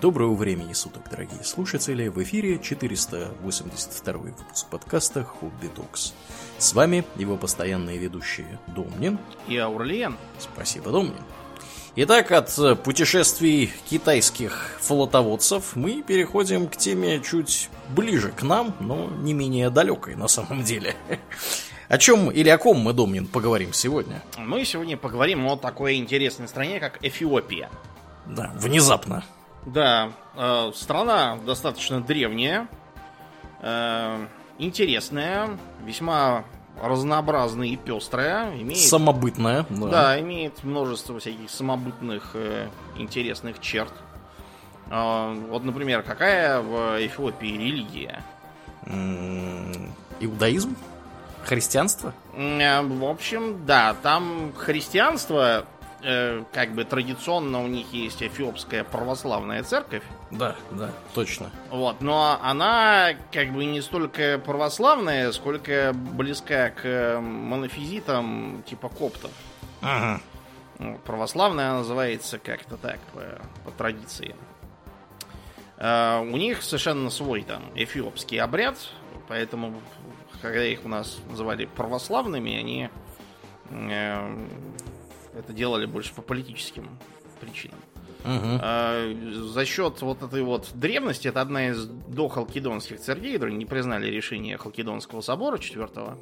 Доброго времени суток, дорогие слушатели! В эфире 482 выпуск подкаста «Хобби Токс». С вами его постоянные ведущие Домнин и Аурлиен. Спасибо, Домнин. Итак, от путешествий китайских флотоводцев мы переходим к теме чуть ближе к нам, но не менее далекой на самом деле. О чем или о ком мы, Домнин, поговорим сегодня? Мы сегодня поговорим о такой интересной стране, как Эфиопия. Да, внезапно. Да, э, страна достаточно древняя, э, интересная, весьма разнообразная и пестрая. Имеет, Самобытная. Да. да, имеет множество всяких самобытных э, интересных черт. Э, вот, например, какая в Эфиопии религия? Иудаизм? Христианство? Э, в общем, да, там христианство, э, как бы традиционно у них есть эфиопская православная церковь. Да, да, точно. Вот, но она как бы не столько православная, сколько близка к монофизитам типа коптов. Ага. Православная называется как-то так, по, по традиции. Uh, у них совершенно свой там эфиопский обряд, поэтому когда их у нас называли православными, они э, это делали больше по политическим причинам. Угу. Э, за счет вот этой вот древности, это одна из дохалкидонских церквей, которые не признали решение Халкидонского собора четвертого,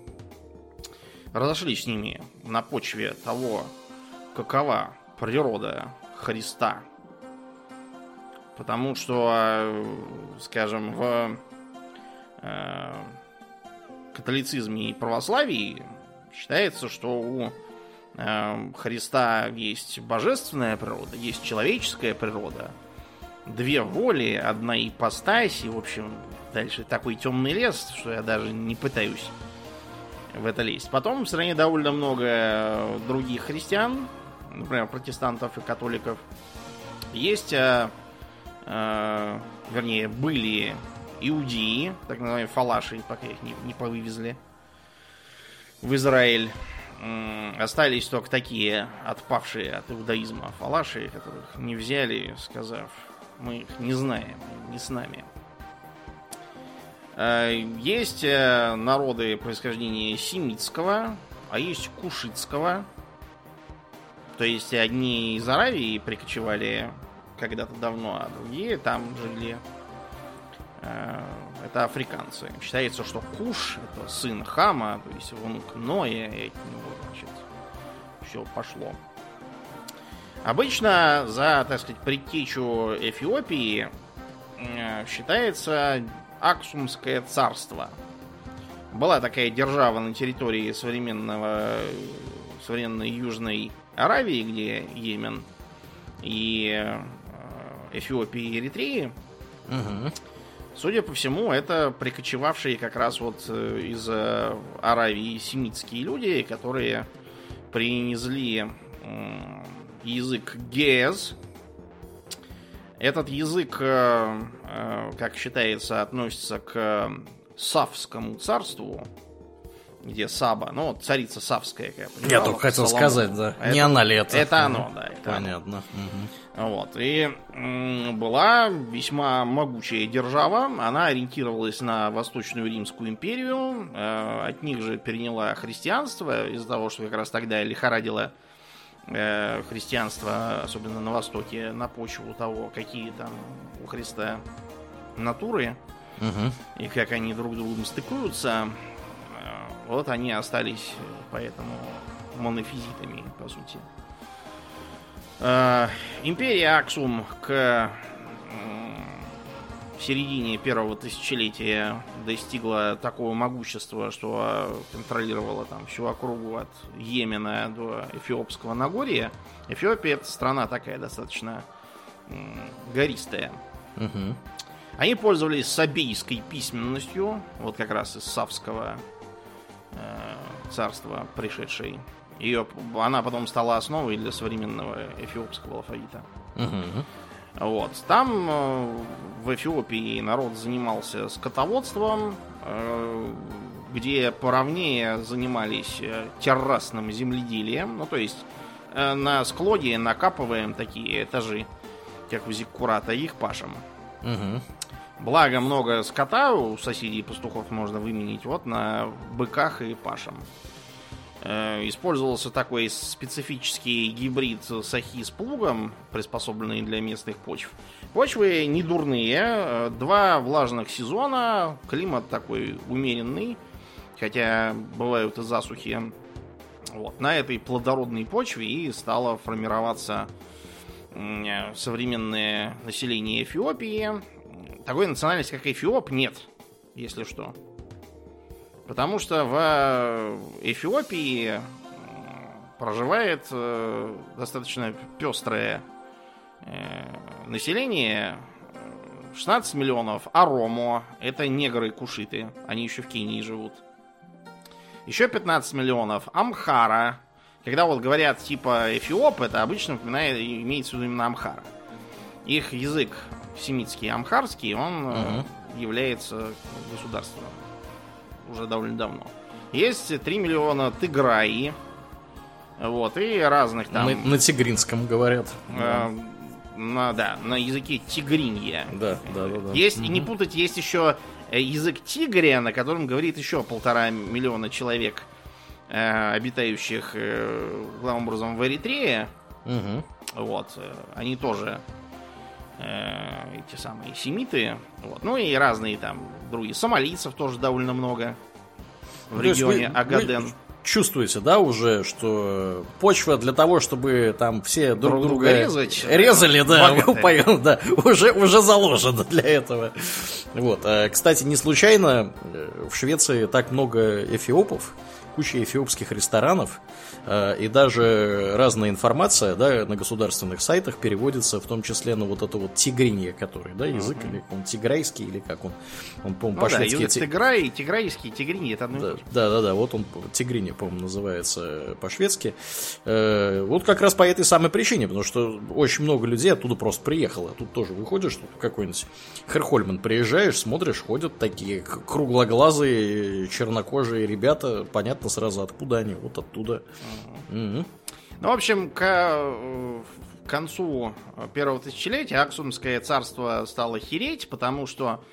разошлись с ними на почве того, какова природа Христа. Потому что, э, скажем, в э, католицизме и православии считается, что у Христа есть божественная природа, есть человеческая природа, две воли, одна ипостась, и, в общем, дальше такой темный лес, что я даже не пытаюсь в это лезть. Потом в стране довольно много других христиан, например, протестантов и католиков. Есть, э, э, вернее, были иудеи, так называемые фалаши, пока их не, не повывезли в Израиль. Остались только такие отпавшие от иудаизма фалаши, которых не взяли, сказав, мы их не знаем, не с нами. Э, есть э, народы происхождения семитского, а есть кушитского. То есть одни из Аравии прикочевали когда-то давно, а другие там жили Э, это африканцы. Считается, что Куш это сын Хама, то есть внук Ноя, и от него, значит, все пошло. Обычно за, так сказать, предтечу Эфиопии э, считается Аксумское царство. Была такая держава на территории современного, современной Южной Аравии, где Йемен и э, Эфиопии и Эритреи. Угу. Судя по всему, это прикочевавшие как раз вот э, из э, Аравии семитские люди, которые принесли язык гез. Этот язык, э, как считается, относится к Савскому царству, где Саба, ну, царица Савская, как я Я только хотел Соломон. сказать, да. Это, Не она ли это? Это оно, да. Это Понятно. Оно. Вот. И была весьма могучая держава. Она ориентировалась на Восточную Римскую империю. Э, от них же переняла христианство из-за того, что как раз тогда лихорадило э, христианство, особенно на Востоке, на почву того, какие там у Христа натуры угу. и как они друг с другом стыкуются. Вот они остались э, поэтому монофизитами, по сути. Э, империя Аксум к середине первого тысячелетия достигла такого могущества, что контролировала там всю округу от Йемена до Эфиопского Нагорья. Эфиопия это страна такая достаточно гористая. Угу. Они пользовались сабийской письменностью, вот как раз из Савского царства пришедшей. Ее, она потом стала основой для современного эфиопского алфавита. Угу. Вот. Там э, в Эфиопии народ занимался скотоводством, э, где поровнее занимались террасным земледелием. Ну, то есть на склоне накапываем такие этажи как у Зиккурата, их пашем. Угу. Благо много скота у соседей пастухов можно выменить вот на быках и пашем. Э, использовался такой специфический гибрид сахи с плугом, приспособленный для местных почв. Почвы не дурные, э, два влажных сезона, климат такой умеренный, хотя бывают и засухи. Вот. На этой плодородной почве и стало формироваться э, современное население Эфиопии. Такой национальности, как Эфиоп, нет, если что. Потому что в Эфиопии проживает э, достаточно пестрое э, население. 16 миллионов. Аромо. Это негры-кушиты. Они еще в Кении живут. Еще 15 миллионов. Амхара. Когда вот говорят типа Эфиоп, это обычно напоминает, имеется в виду именно Амхара. Их язык семитский амхарский, он угу. является государственным уже довольно давно. Есть 3 миллиона тыграи. Вот, и разных там... На, на тигринском говорят. Э, на, да, на языке тигринья. Да, да, да. да. Есть, угу. не путать, есть еще э, язык тигрия, на котором говорит еще полтора миллиона человек, э, обитающих э, главным образом в Эритрее. Угу. Вот, э, они тоже э, эти самые семиты. Вот. Ну и разные там другие. Сомалийцев тоже довольно много в То регионе вы, Агаден. Вы чувствуете, да, уже, что почва для того, чтобы там все друг, друг друга резать, резали, да, поем, да, уже, уже заложено для этого. Вот. А, кстати, не случайно э, в Швеции так много эфиопов, куча эфиопских ресторанов, Э, и даже разная информация да, на государственных сайтах переводится в том числе на вот это вот тигринье, который, да, язык, uh-huh. или он тиграйский, или как он, он по-моему, ну, по-шведски... Да, язык тиграй, тиграйский, тигринье, это одно да, да, да, да, вот он, тигринье, по-моему, называется по-шведски. Э, вот как раз по этой самой причине, потому что очень много людей оттуда просто приехало. Тут тоже выходишь, тут какой-нибудь Херхольман приезжаешь, смотришь, ходят такие круглоглазые, чернокожие ребята, понятно сразу откуда они, вот оттуда. Ну, в общем, к э, концу первого тысячелетия Аксумское царство стало хереть, потому что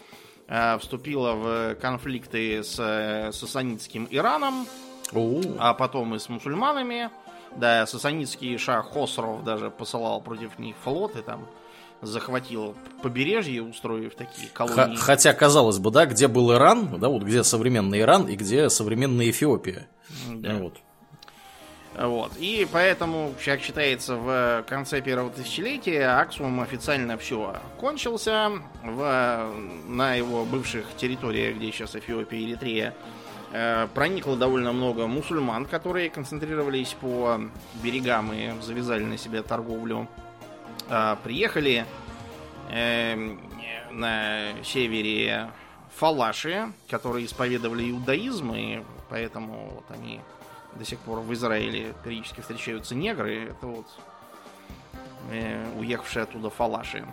э, вступило в конфликты с э, сасанитским Ираном, У-у. а потом и с мусульманами. Да, сасанитский шах Хосров даже посылал против них флоты там захватил побережье, устроив такие колонии. Хотя, казалось бы, да, где был Иран, да, вот где современный Иран и где современная Эфиопия. Да. Вот. Вот. И поэтому, как считается, в конце первого тысячелетия Аксум официально все кончился. В, на его бывших территориях, где сейчас Эфиопия и Эритрея, э, проникло довольно много мусульман, которые концентрировались по берегам и завязали на себя торговлю. Э, приехали э, на севере фалаши, которые исповедовали иудаизм, и поэтому вот они до сих пор в Израиле периодически встречаются негры. Это вот э, уехавшие оттуда фалаши.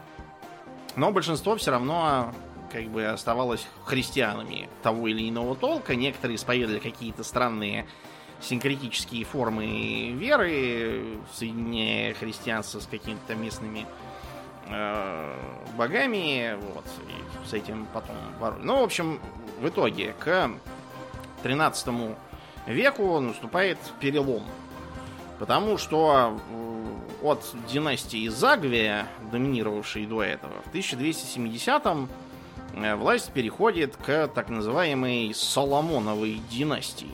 Но большинство все равно как бы оставалось христианами того или иного толка. Некоторые исповедовали какие-то странные синкретические формы веры, соединяя христианство с какими-то местными э, богами. Вот, и с этим потом боролись. Ну, в общем, в итоге к 13 веку наступает перелом. Потому что э, от династии Загвия, доминировавшей до этого, в 1270-м э, власть переходит к так называемой Соломоновой династии,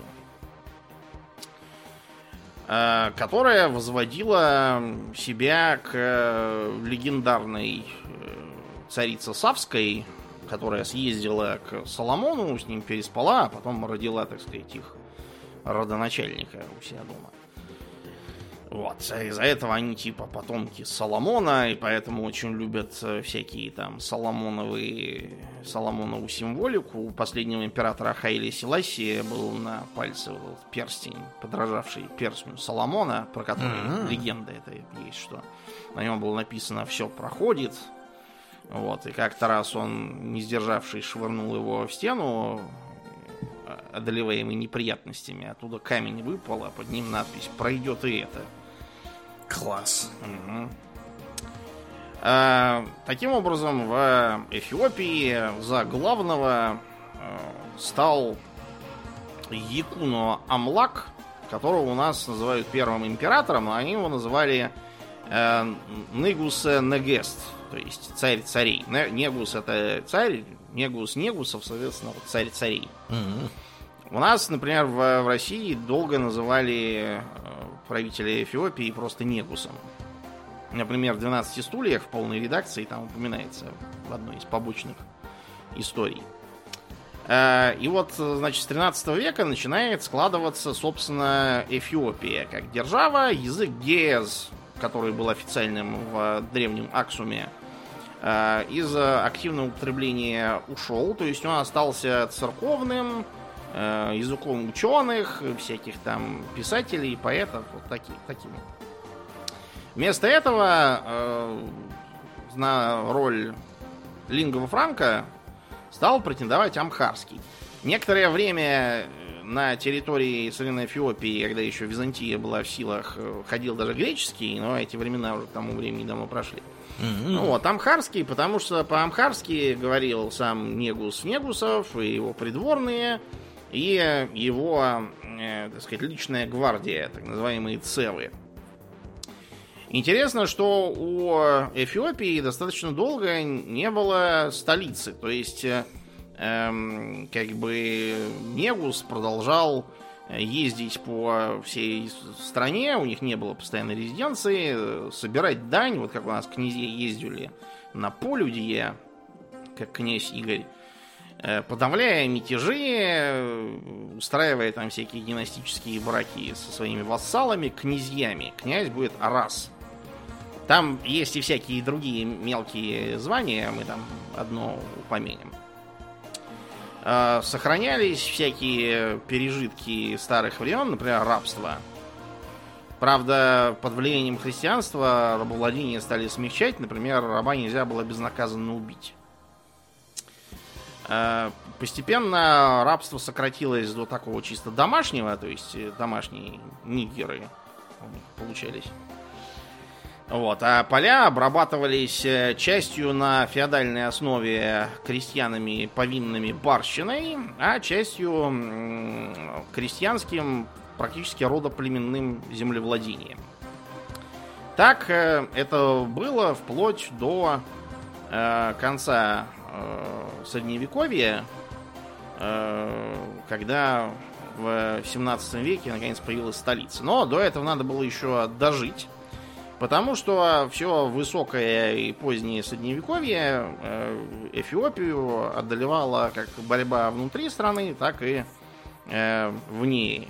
которая возводила себя к легендарной царице Савской, которая съездила к Соломону, с ним переспала, а потом родила, так сказать, их родоначальника у себя дома. Вот, из-за этого они типа потомки Соломона, и поэтому очень любят э, всякие там Соломоновые, Соломонову символику. У последнего императора Хайли Селасия был на пальце вот перстень, подражавший перстню Соломона, про который mm-hmm. легенда это есть, что на нем было написано «все проходит». Вот, и как-то раз он, не сдержавший, швырнул его в стену, одолеваемый неприятностями. Оттуда камень выпал, а под ним надпись «Пройдет и это». Класс. Угу. Э, таким образом, в Эфиопии за главного э, стал Якуно Амлак, которого у нас называют первым императором, а они его называли э, Негуса Негест, то есть царь царей. Негус это царь, Негус Негусов, соответственно, царь царей. Угу. У нас, например, в, в России долго называли правителя Эфиопии просто Негусом. Например, в 12 стульях в полной редакции там упоминается в одной из побочных историй. Э, и вот, значит, с 13 века начинает складываться, собственно, Эфиопия как держава. Язык гез, который был официальным в древнем Аксуме, э, из активного употребления ушел. То есть он остался церковным, э, языком ученых, всяких там писателей, поэтов, вот таких, таким. Вместо этого э, на роль лингва франка стал претендовать амхарский. Некоторое время э, на территории современной Эфиопии, когда еще Византия была в силах, э, ходил даже греческий, но эти времена уже к тому времени давно прошли. Mm-hmm. Ну вот, амхарский, потому что по-амхарски говорил сам Негус Негусов и его придворные, и его, э, так сказать, личная гвардия, так называемые цевы. Интересно, что у Эфиопии достаточно долго не было столицы. То есть, эм, как бы Негус продолжал ездить по всей стране, у них не было постоянной резиденции, собирать дань, вот как у нас князья ездили на полюдье, как князь Игорь, э, подавляя мятежи, устраивая там всякие династические браки со своими вассалами, князьями. Князь будет Арас. Там есть и всякие другие мелкие звания, мы там одно упомянем. А, сохранялись всякие пережитки старых времен, например, рабство. Правда, под влиянием христианства рабовладение стали смягчать. Например, раба нельзя было безнаказанно убить. А, постепенно рабство сократилось до такого чисто домашнего, то есть домашние нигеры получались. Вот, а поля обрабатывались э, частью на феодальной основе крестьянами повинными барщиной, а частью крестьянским практически родоплеменным землевладением. Так э, это было вплоть до э, конца Средневековья, когда в 17 веке наконец появилась столица. Но до этого надо было еще дожить Потому что все высокое и позднее средневековье э, Эфиопию одолевала как борьба внутри страны, так и э, вне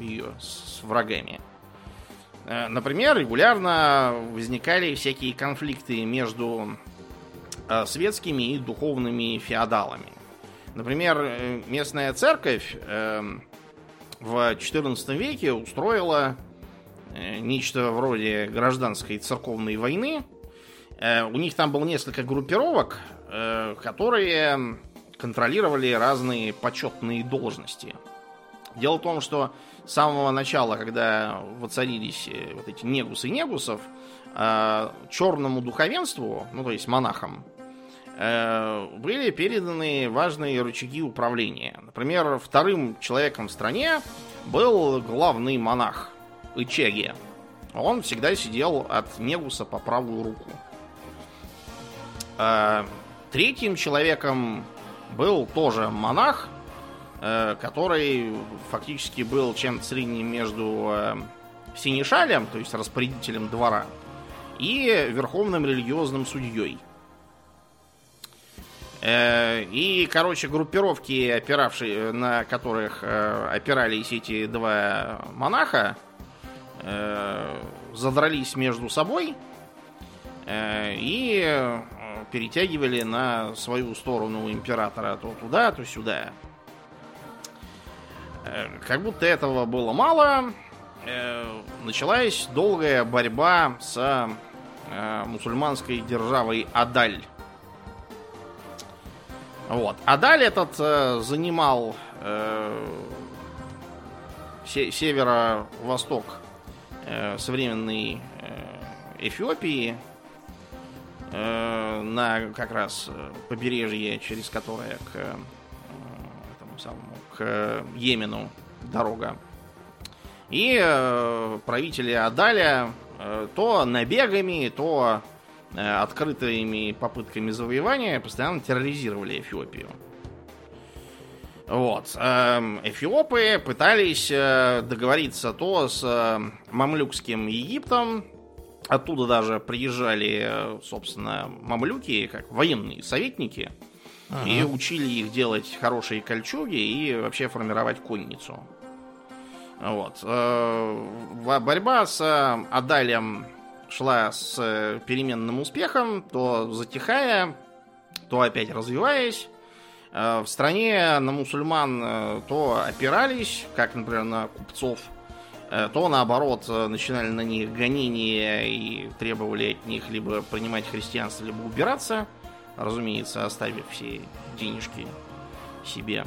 ее с врагами. Э, например, регулярно возникали всякие конфликты между светскими и духовными феодалами. Например, местная церковь в XIV веке устроила нечто вроде гражданской церковной войны. Э, у них там было несколько группировок, э, которые контролировали разные почетные должности. Дело в том, что с самого начала, когда воцарились вот эти негусы и негусов, черному духовенству, ну то есть монахам, были переданы важные рычаги управления. Например, вторым человеком в стране был главный монах, Ичеги. Он всегда сидел от Негуса по правую руку. А, третьим человеком был тоже монах, э, который фактически был чем-то средним между э, синешалем, то есть распорядителем двора, и верховным религиозным судьей. Э, и, короче, группировки, опиравшие, на которых опирались эти два монаха, э, задрались между собой э, и э, перетягивали на свою сторону императора то туда, то сюда. Э, как будто этого было мало, э, началась долгая борьба с э, мусульманской державой Адаль. Вот. Адаль этот э, занимал э, северо-восток Э, современной э, Эфиопии. э, на как раз побережье, через которое к этому самому к Йемену дорога. И правители Адаля то набегами, то открытыми попытками завоевания постоянно терроризировали Эфиопию. Вот. Эм, эфиопы пытались э, договориться то с э, мамлюкским Египтом, оттуда даже приезжали, э, собственно, мамлюки, как военные советники, ага. и учили их делать хорошие кольчуги и вообще формировать конницу. Вот. Борьба с Адалем шла с переменным успехом, то затихая, то опять развиваясь. Э, в стране на мусульман э, то опирались, как, например, на купцов, э, то наоборот начинали на них гонения и требовали от них либо принимать христианство, либо убираться, разумеется, оставив все денежки себе.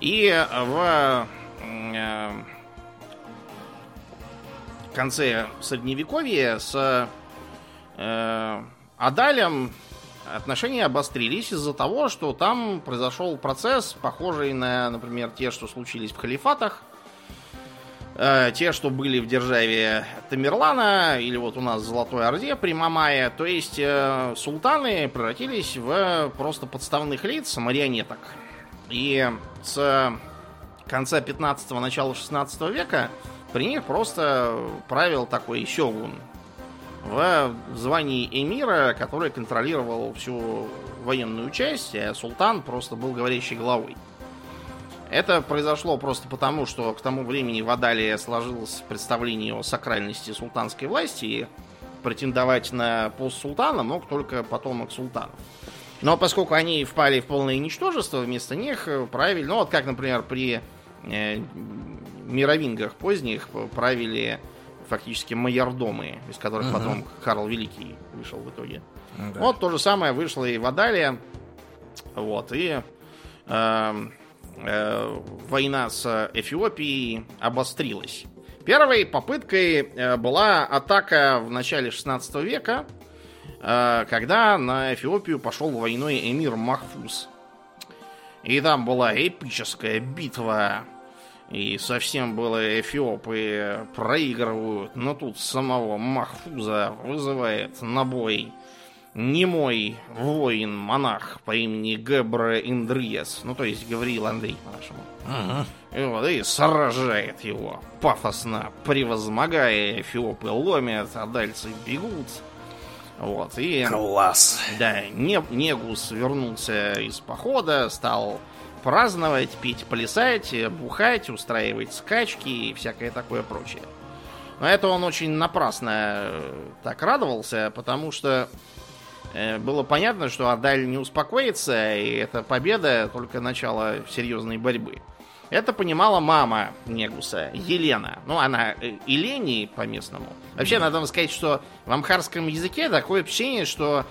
И в конце средневековья с Адалем отношения обострились из-за того, что там произошел процесс, похожий на, например, те, что случились в халифатах. Э, те, что были в державе Тамерлана, или вот у нас в Золотой Орде при Мамае. То есть э, султаны превратились в просто подставных лиц, марионеток. И с конца 15-го, начала 16 века при них просто правил такой сёгун, в звании эмира, который контролировал всю военную часть, а султан просто был говорящей головой. Это произошло просто потому, что к тому времени в Адалии сложилось представление о сакральности султанской власти, и претендовать на пост султана мог только потомок султанов. Но поскольку они впали в полное ничтожество, вместо них правили, ну вот как, например, при э, мировингах поздних правили фактически майордомы, из которых угу. потом Карл Великий вышел в итоге. Ну да. Вот то же самое вышло и в Адалии. Вот, и э, э, война с Эфиопией обострилась. Первой попыткой э, была атака в начале 16 века, э, когда на Эфиопию пошел войной эмир Махфуз. И там была эпическая битва и совсем было эфиопы проигрывают, но тут самого Махфуза вызывает на бой немой воин-монах по имени Гебра Индриес, ну то есть Гавриил Андрей по-нашему. Ага. И, вот, и сражает его пафосно, превозмогая, эфиопы ломят, а дальше бегут. Вот, и... Класс! Да, Негус вернулся из похода, стал праздновать, пить, плясать, бухать, устраивать скачки и всякое такое прочее. Но это он очень напрасно э, так радовался, потому что э, было понятно, что Адаль не успокоится, и эта победа только начало серьезной борьбы. Это понимала мама Негуса, Елена. Ну, она э, Елени по-местному. Вообще, надо вам сказать, что в амхарском языке такое общение, что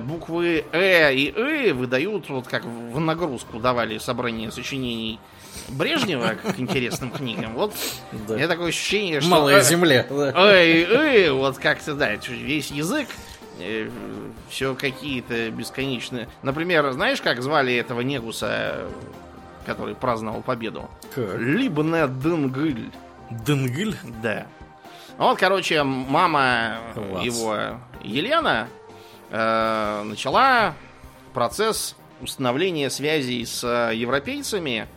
буквы Э и Э выдают, вот как в нагрузку давали собрание сочинений Брежнева к интересным книгам. Вот да. я такое ощущение, что... Малая э, земля. Э и Э, вот как-то, да, весь язык э, все какие-то бесконечные. Например, знаешь, как звали этого Негуса, который праздновал победу? Как? Либне Дынгыль. Дынгыль? Да. Вот, короче, мама Класс. его Елена э, начала процесс установления связей с европейцами,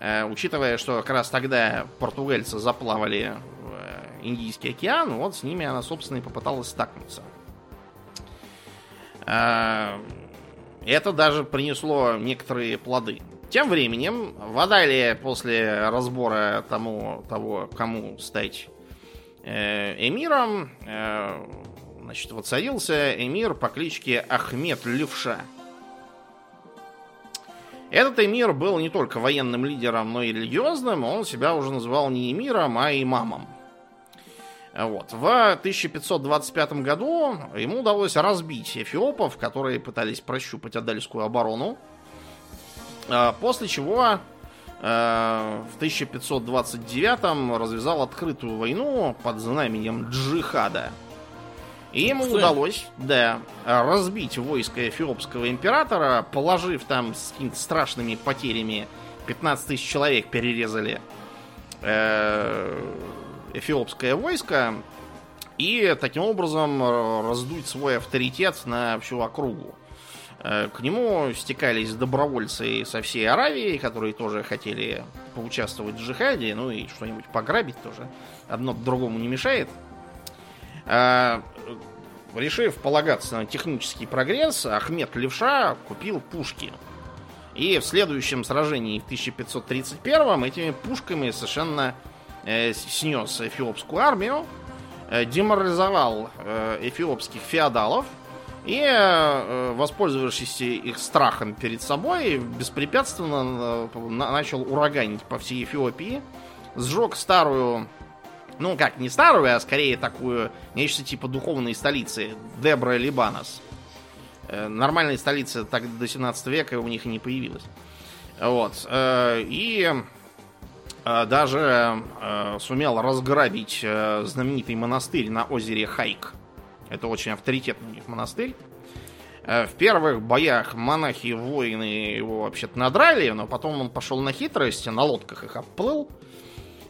э, учитывая, что как раз тогда португальцы заплавали в э, Индийский океан, вот с ними она, собственно, и попыталась стакнуться. Э, это даже принесло некоторые плоды. Тем временем, в Адалии после разбора тому, того, кому стать э, эмиром, э, значит, воцарился эмир по кличке Ахмед Левша. Этот эмир был не только военным лидером, но и религиозным. Он себя уже называл не эмиром, а имамом. Вот. В 1525 году ему удалось разбить эфиопов, которые пытались прощупать Адальскую оборону. А, после чего а, в 1529 развязал открытую войну под знаменем джихада И ему ты. удалось, да, разбить войско эфиопского императора, положив там с какими-то страшными потерями 15 тысяч человек перерезали э, эфиопское войско и таким образом э, раздуть свой авторитет на всю округу. Э, К нему стекались добровольцы со всей Аравии, которые тоже хотели поучаствовать в джихаде, ну и что-нибудь пограбить тоже. Одно другому не мешает. Э, Решив полагаться на технический прогресс, Ахмед Левша купил пушки. И в следующем сражении в 1531 этими пушками совершенно э, снес эфиопскую армию, э, деморализовал э, эфиопских феодалов и, э, воспользовавшись их страхом перед собой, беспрепятственно э, на- начал ураганить по всей Эфиопии, сжег старую, ну как, не старую, а скорее такую, нечто типа духовной столицы, Дебра Либанос. Э, Нормальной столицы так до 17 века у них и не появилось. Вот. э, И э, даже сумел разграбить знаменитый монастырь на озере Хайк. Это очень авторитетный у них монастырь. В первых боях монахи, воины его вообще-то надрали, но потом он пошел на хитрость, на лодках их обплыл.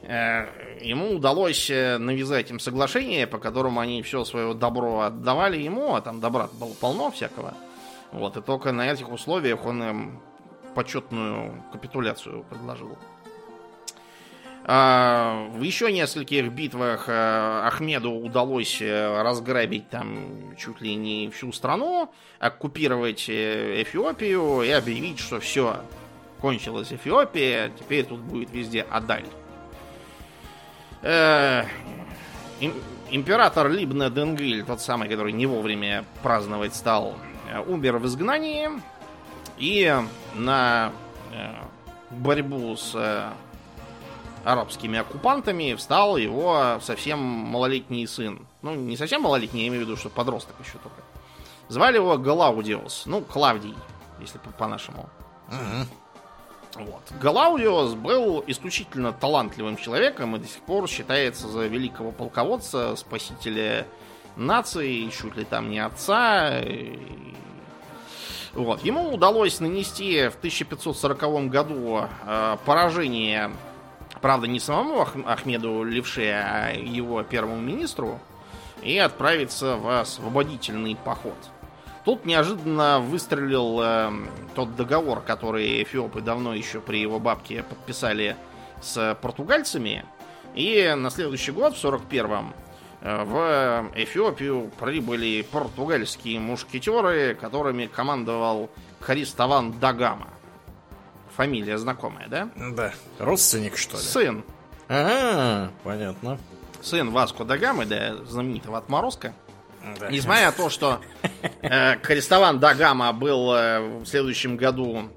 Ему удалось э, навязать им соглашение, по которому они все свое добро отдавали ему, а там добра было полно всякого. Вот, и только на этих условиях он им почетную капитуляцию предложил. А, В еще нескольких битвах э, Ахмеду удалось э, разграбить там чуть ли не всю страну, оккупировать э, Эфиопию и объявить, что все, кончилась Эфиопия, теперь тут будет везде Адаль. Э, им- Император Либна Денгиль, тот самый, который не вовремя праздновать стал, э, умер в изгнании. И на э, борьбу с э, арабскими оккупантами встал его совсем малолетний сын. Ну, не совсем малолетний, я имею в виду, что подросток еще только. Звали его Галаудиос, ну, Клавдий, если по- по-нашему. Вот. Галаудиос был исключительно талантливым человеком и до сих пор считается за великого полководца, спасителя нации, чуть ли там не отца. Вот. Ему удалось нанести в 1540 году э, поражение, правда, не самому Ах- Ахмеду Левше, а его первому министру, и отправиться в освободительный поход. Тут неожиданно выстрелил э, тот договор, который эфиопы давно еще при его бабке подписали с португальцами. И на следующий год, в 41-м, э, в Эфиопию прибыли португальские мушкетеры, которыми командовал Хариставан Дагама. Фамилия знакомая, да? Да. Родственник, что ли? Сын. А, понятно. Сын Васко Дагамы, да, знаменитого отморозка. Да. Несмотря на то, что э, Крестован Дагама был э, в следующем году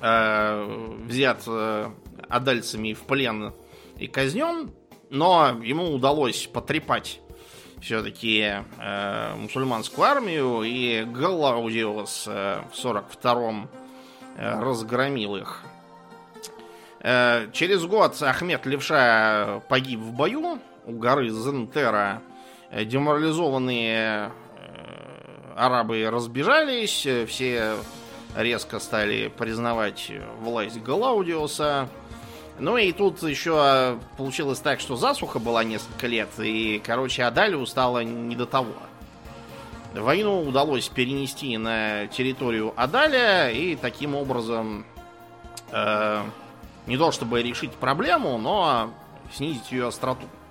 э, взят э, адальцами в плен и казнен, но ему удалось потрепать все-таки э, мусульманскую армию, и Галаудиос э, в 42-м э, разгромил их. Э, через год Ахмед Левша погиб в бою у горы Зентера. Э, Деморализованные э, арабы разбежались, э, все резко стали признавать власть Галаудиоса. Ну и тут еще получилось так, что засуха была несколько лет, и, короче, Адалию стало не до того. Войну удалось перенести на территорию Адаля, и таким образом э, не то чтобы решить проблему, но снизить ее остроту. Э,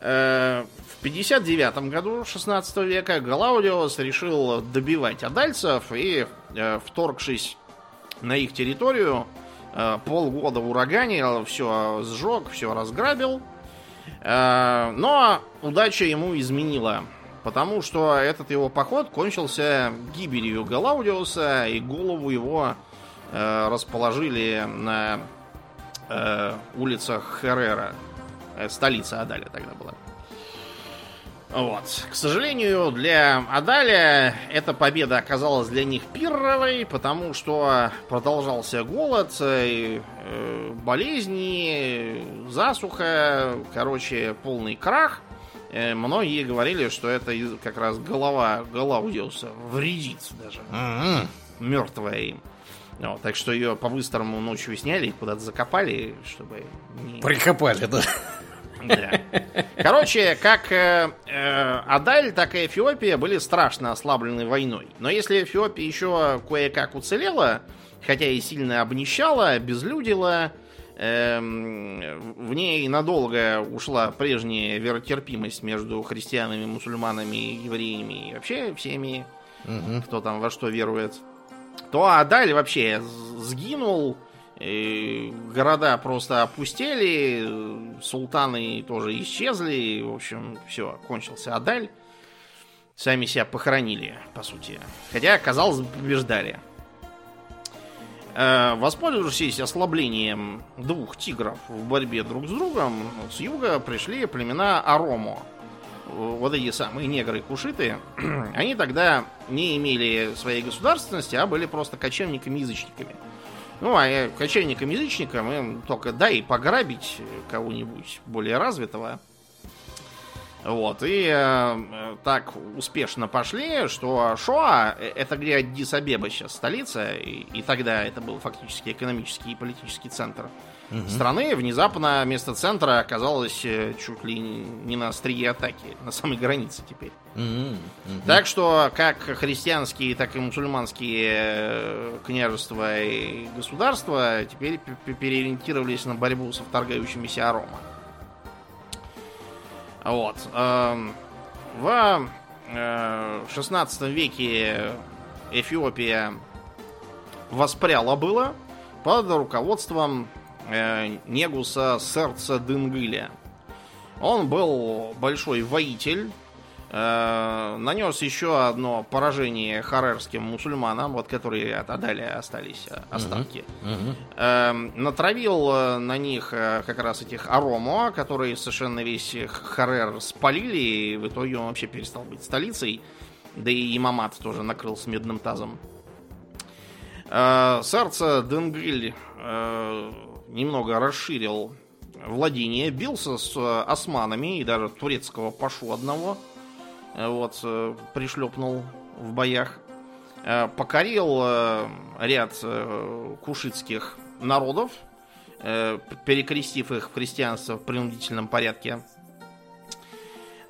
В 59 году 16 века Галаудиос решил добивать адальцев и, э, вторгшись на их территорию, э, полгода ураганил, все сжег, все разграбил. Э, Но удача ему изменила, потому что этот его поход кончился гибелью Галаудиуса, и голову его э, расположили на э, улицах Херрера. Э, Столица Адаля тогда была. Вот. К сожалению, для Адаля эта победа оказалась для них пирровой, потому что продолжался голод, э, э, болезни, засуха, короче, полный крах. многие говорили, что это как раз голова Галаудиуса вредит даже, М-м. мертвая им. Вот, так что ее по-быстрому ночью сняли и куда-то закопали, чтобы не... Прикопали, да. Да. Короче, как э, э, Адаль, так и Эфиопия были страшно ослаблены войной. Но если Эфиопия еще кое-как уцелела, хотя и сильно обнищала, обезлюдила, эм, в ней надолго ушла прежняя веротерпимость между христианами, мусульманами, евреями и вообще всеми, Мгм. кто там во что верует, то Адаль вообще сгинул, и города просто опустели, султаны тоже исчезли, в общем, все, кончился Адаль. Сами себя похоронили, по сути. Хотя, казалось бы, побеждали. Э, Воспользовавшись ослаблением двух тигров в борьбе друг с другом, с юга пришли племена Аромо. Вот эти самые негры-кушиты, они тогда не имели своей государственности, а были просто кочевниками-язычниками. Ну, а э, кочевникам-язычникам им только дай пограбить кого-нибудь более развитого. Вот, и э, э, так успешно пошли, что Шоа, э, это где Аддис-Абеба сейчас столица, и, и тогда это был фактически экономический и политический центр страны, внезапно вместо центра оказалось э, чуть ли не на острие атаки, на самой границе теперь. М-м. Мгм. Так что как христианские, так и мусульманские э, княжества и государства теперь переориентировались на борьбу со вторгающимися арома. Вот. эм, В э, 16 веке Эфиопия воспряла было под руководством э, Негуса Сердца Дынгыля. Он был большой воитель, э, нанес еще одно поражение харерским мусульманам, вот которые от Адаля остались э, остатки. Мгм. Эм, натравил э, на них э, как раз этих Аромо, которые совершенно весь Харер спалили, и в итоге он вообще перестал быть столицей. Да и имамат тоже накрылся медным тазом. Э, Сердце Денгриль э, немного расширил владение, бился с э, османами и даже турецкого пашу одного э, вот э, пришлепнул в боях. Покорил ряд кушитских народов, перекрестив их в христианство в принудительном порядке.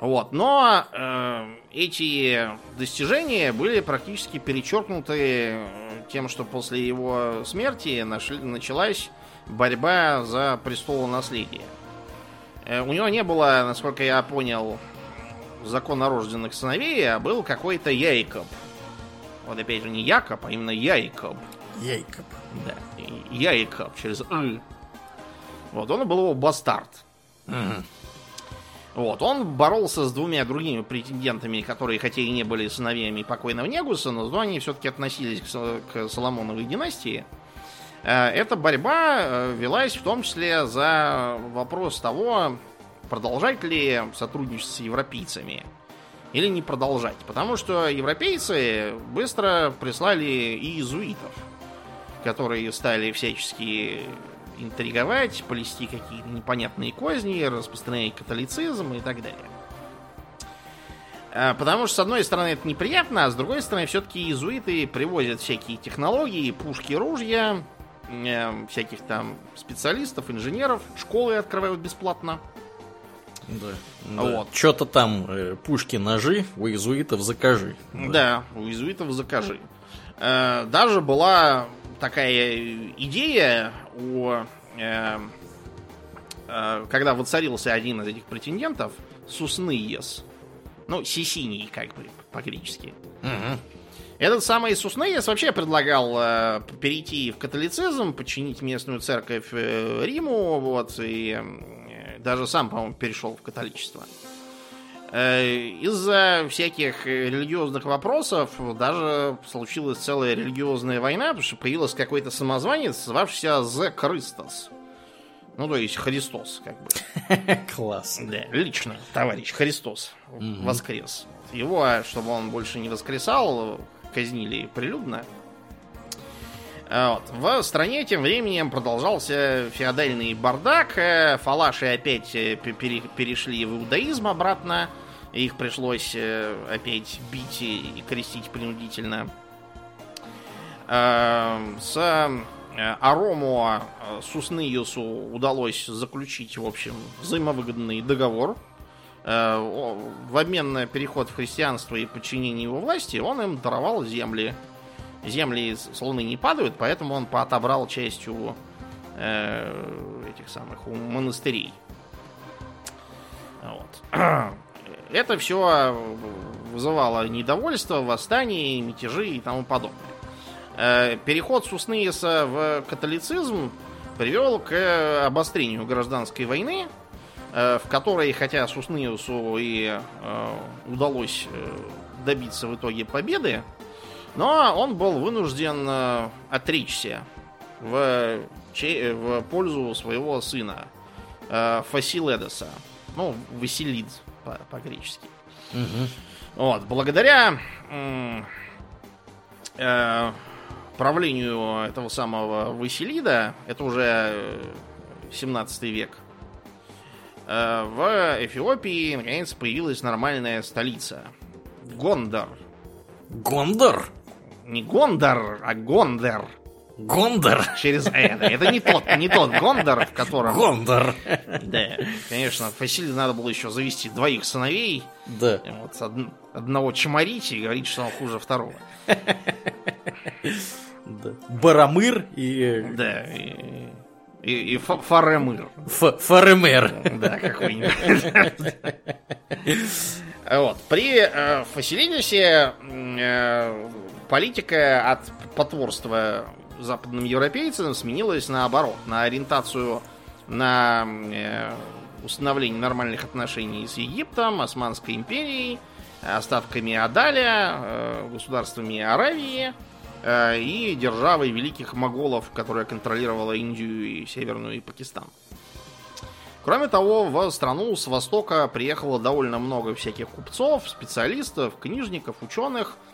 Вот. Но э, эти достижения были практически перечеркнуты тем, что после его смерти нашли- началась борьба за престолонаследие. Э, у него не было, насколько я понял, законорожденных сыновей, а был какой-то Яйкоб. Вот опять же не Якоб, а именно Яйкоб. Яйкоб. Да, Яйкоб через «ы». Вот, он был его бастард. Мгм. Вот, он боролся с двумя другими претендентами, которые хотя и не были сыновьями покойного Негуса, но они все-таки относились к, к Соломоновой династии. Э, Эта борьба э, велась в том числе за вопрос того, продолжать ли сотрудничество с европейцами или не продолжать. Потому что европейцы быстро прислали и иезуитов, которые стали всячески интриговать, плести какие-то непонятные козни, распространять католицизм и так далее. А, Потому что, с одной стороны, это неприятно, а с другой стороны, все-таки иезуиты привозят всякие технологии, пушки, ружья, э, всяких там специалистов, инженеров, школы открывают бесплатно. Да. Вот. Что-то там э, пушки, ножи, у иезуитов закажи. Да, у иезуитов закажи. Э, Даже была такая идея у... э, э, Когда воцарился один из этих претендентов, Сусныес. Ну, Сисиний, как бы, по-гречески. Мгм. Этот самый Суснеес вообще предлагал э, перейти в католицизм, подчинить местную церковь э, Риму, вот, и э, даже сам, по-моему, перешел в католичество. Э, из-за всяких религиозных вопросов даже случилась целая религиозная война, потому что появился какой-то самозванец, звавшийся The Christos. Ну, то есть Христос, как бы. Класс. Да, лично, товарищ Христос воскрес. Его, чтобы он больше не воскресал, казнили прилюдно. А вот. В стране тем временем продолжался феодальный бардак. Э, фалаши опять э, перешли в иудаизм обратно. Их пришлось э, опять бить и крестить принудительно. С Арому Суснеюсу удалось заключить, в общем, взаимовыгодный договор. В обмен на переход в христианство и подчинение его власти он им даровал земли земли с Луны не падают, поэтому он отобрал часть у э, этих самых у монастырей. Вот. Это все вызывало недовольство, восстания, мятежи и тому подобное. Э, переход Суснееса в католицизм привел к обострению гражданской войны, э, в которой, хотя Суснеусу и э, удалось добиться в итоге победы, но он был вынужден э, отречься в, в пользу своего сына э, Фасиледоса. Ну, Василид по-гречески. Угу. Вот, благодаря э, правлению этого самого Василида, это уже 17 век, э, в Эфиопии наконец появилась нормальная столица. Гондор. Гондор? Не Гондор, а Гондер. Гондор? Через это. Это не тот, не тот Гондор, в котором... Гондор. Да, конечно, Фасилию надо было еще завести двоих сыновей. Да. Вот од... одного чморить и говорить, что он хуже второго. Да. Барамыр и... Да, и... И, и Фаремыр. Фаремер. Да, какой-нибудь. Вот. При э, Фасилидисе э, политика от потворства западным европейцам сменилась наоборот, на ориентацию на э, установление нормальных отношений с Египтом, Османской империей, остатками Адаля, э, государствами Аравии э, и державой великих моголов, которая контролировала Индию и Северную и Пакистан. Кроме того, в страну с востока приехало довольно много всяких купцов, специалистов, книжников, ученых –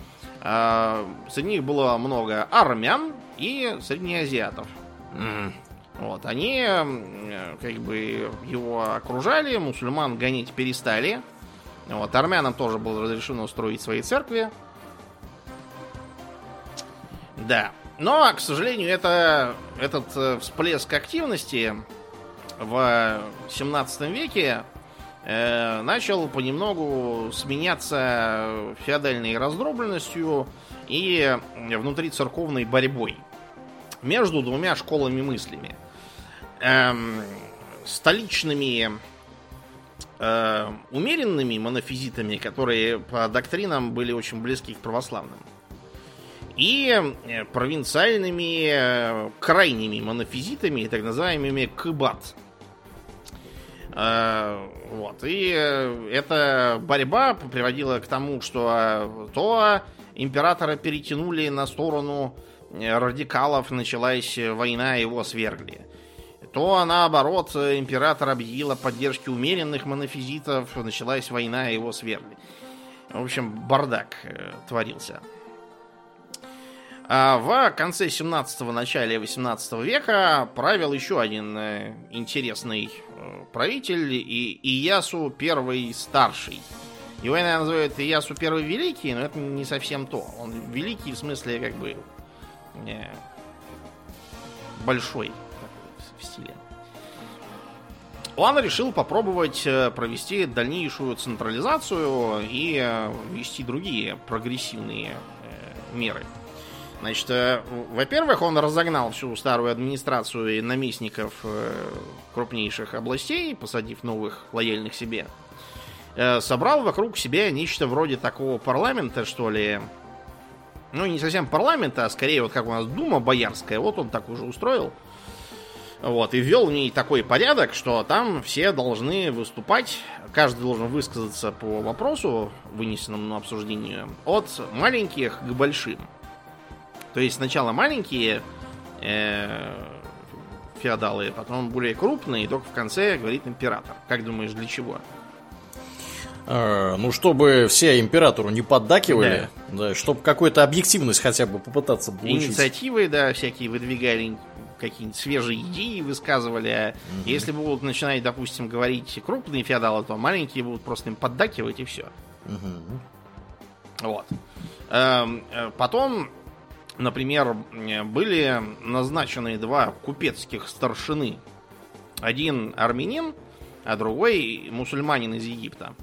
а, среди них было много армян и среднеазиатов. Mm. Вот, они как бы его окружали, мусульман гонить перестали. Вот, армянам тоже было разрешено строить свои церкви. Да. Но, к сожалению, это, этот э, всплеск активности в 17 веке э, начал понемногу сменяться феодальной раздробленностью и внутрицерковной борьбой между двумя школами мыслями. Эм, столичными э, умеренными монофизитами, которые по доктринам были очень близки к православным, и э, провинциальными э, крайними монофизитами, так называемыми кыбат – Э, вот. И эта борьба приводила к тому, что то императора перетянули на сторону радикалов, началась война, его свергли. То, наоборот, император объявил о поддержке умеренных монофизитов, началась война, его свергли. В общем, бардак творился. А в конце 17-го, начале 18 века правил еще один интересный правитель и Иясу первый старший. Его иногда называют Иясу первый великий, но это не совсем то. Он великий в смысле как бы не, большой в стиле. Он решил попробовать э, провести дальнейшую централизацию и э, ввести другие прогрессивные э, меры. Значит, э, во-первых, он разогнал всю старую администрацию и наместников э, крупнейших областей, посадив новых лояльных себе. Э, собрал вокруг себя нечто вроде такого парламента, что ли. Ну, не совсем парламента, а скорее вот как у нас Дума Боярская. Вот он так уже устроил. Вот, и ввел в ней такой порядок, что там все должны выступать, каждый должен высказаться по вопросу, вынесенному на обсуждение, от маленьких к большим. То есть сначала маленькие э, феодалы, потом более крупные, и только в конце говорит император. Как думаешь, для чего? А, ну, чтобы все императору не поддакивали, да, чтобы какую-то объективность хотя бы попытаться получить. Инициативы, да, всякие выдвигали какие-нибудь свежие идеи высказывали. Угу. Если будут начинать, допустим, говорить крупные феодалы, то маленькие будут просто им поддакивать и все. Угу. Вот. Эм, э, потом, например, были назначены два купецких старшины. Один армянин, а другой мусульманин из Египта.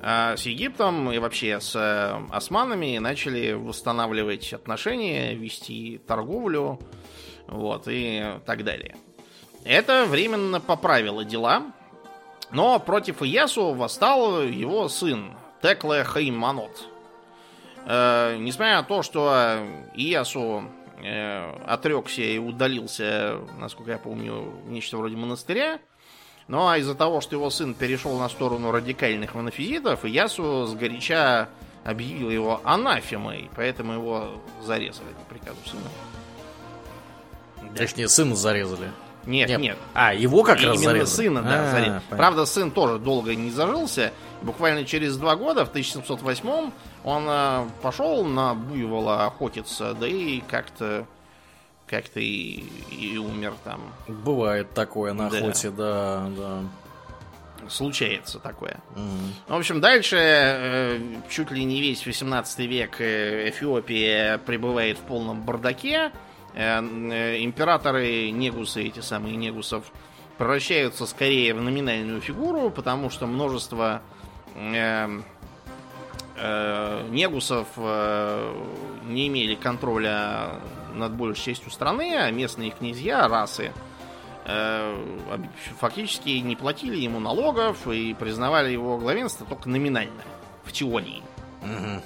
А с Египтом и вообще с э, османами начали восстанавливать отношения, вести торговлю, вот, и так далее. Это временно поправило дела, но против Иясу восстал его сын Текле Хайманот. Э, несмотря на то, что Иясу э, отрекся и удалился, насколько я помню, в нечто вроде монастыря, но из-за того, что его сын перешел на сторону радикальных монофизитов, Иясу сгоряча объявил его анафемой, поэтому его зарезали по приказу сына. Да. Точнее, сына зарезали. Нет, нет. нет. А, его как Именно раз зарезали? сына, да, а, зарезали. Правда, сын тоже долго не зажился. Буквально через два года, в 1708 он э, пошел на буйвола охотиться, да и как-то как-то и, и умер там. Bывает такое на охоте, да, да. Случается такое. Угу. В общем, дальше э, чуть ли не весь 18 век э, Эфиопия пребывает в полном бардаке. Э, императоры Негусы, эти самые Негусов, превращаются скорее в номинальную фигуру, потому что множество Негусов не имели контроля над большей частью страны, а местные князья, расы, э, фактически не платили ему налогов и признавали его главенство только номинально, в теории. Угу.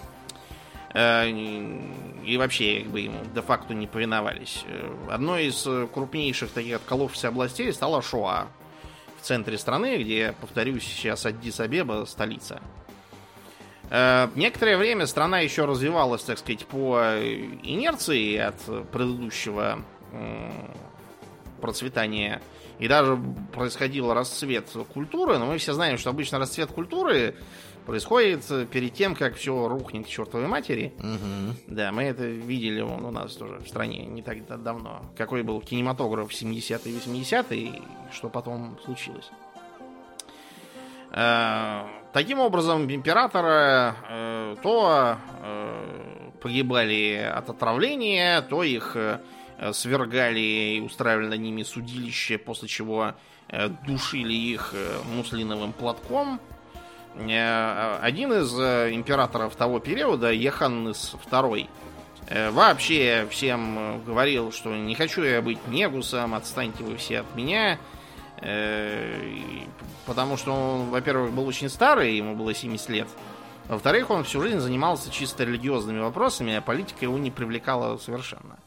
И вообще, как бы ему де-факто не повиновались. Э, одной из крупнейших таких отколовшихся областей стала Шоа в центре страны, где, повторюсь, сейчас Аддис-Абеба столица. Э, некоторое время страна еще развивалась, так сказать, по инерции от предыдущего процветания. И даже происходил расцвет культуры, но мы все знаем, что обычно расцвет культуры происходит перед тем, как все рухнет к чертовой матери. Угу. Да, мы это видели вон, у нас тоже в стране не так давно. Какой был кинематограф 70-е и 80-е, и что потом случилось. Э, Таким образом, императоры э, то э, погибали от отравления, то их э, свергали и устраивали над ними судилище, после чего э, душили их э, муслиновым платком. Э, один из э, императоров того периода, Еханнес II, э, вообще всем говорил, что не хочу я быть негусом, отстаньте вы все от меня. Э, потому что он, во-первых, был очень старый, ему было 70 лет. Во-вторых, он всю жизнь занимался чисто религиозными вопросами, а политика его не привлекала совершенно.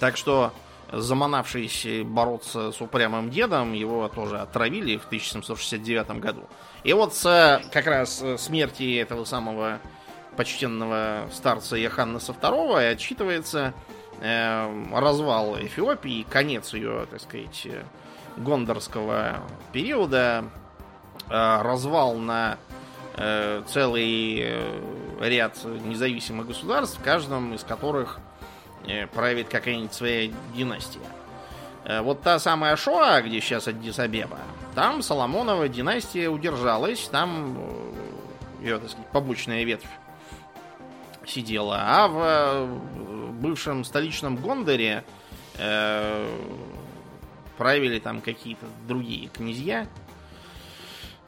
Так что, заманавшись бороться с упрямым дедом, его тоже отравили в 1769 году. И вот с как раз смерти этого самого почтенного старца Яханнеса II отчитывается э, развал Эфиопии, конец ее, так сказать, гондорского периода э, развал на э, целый э, ряд независимых государств, в каждом из которых правит какая-нибудь своя династия. Вот та самая Шоа, где сейчас Аддис-Абеба, там Соломонова династия удержалась, там ее, так сказать, побочная ветвь сидела. А в бывшем столичном Гондоре правили там какие-то другие князья.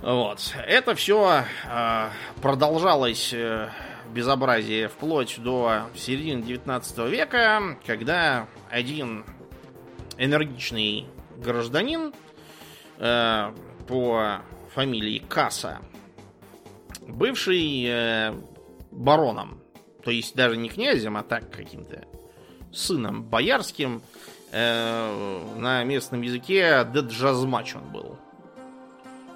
Вот. Это все э, продолжалось э, безобразие вплоть до середины 19 века, когда один энергичный гражданин э, по фамилии Касса, бывший э, бароном, то есть даже не князем, а так каким-то сыном боярским, э, на местном языке деджазмач он был.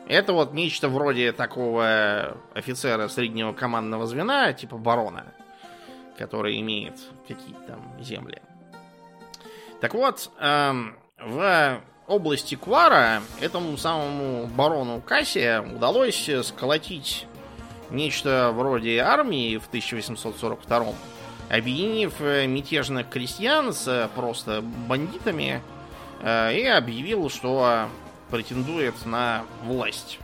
Это вот нечто вроде такого офицера среднего командного звена, типа барона, который имеет какие-то там земли. Так вот, э, в области Квара этому самому барону Кассия удалось сколотить нечто вроде армии в 1842 объединив мятежных крестьян с просто бандитами и объявил, что претендует на власть.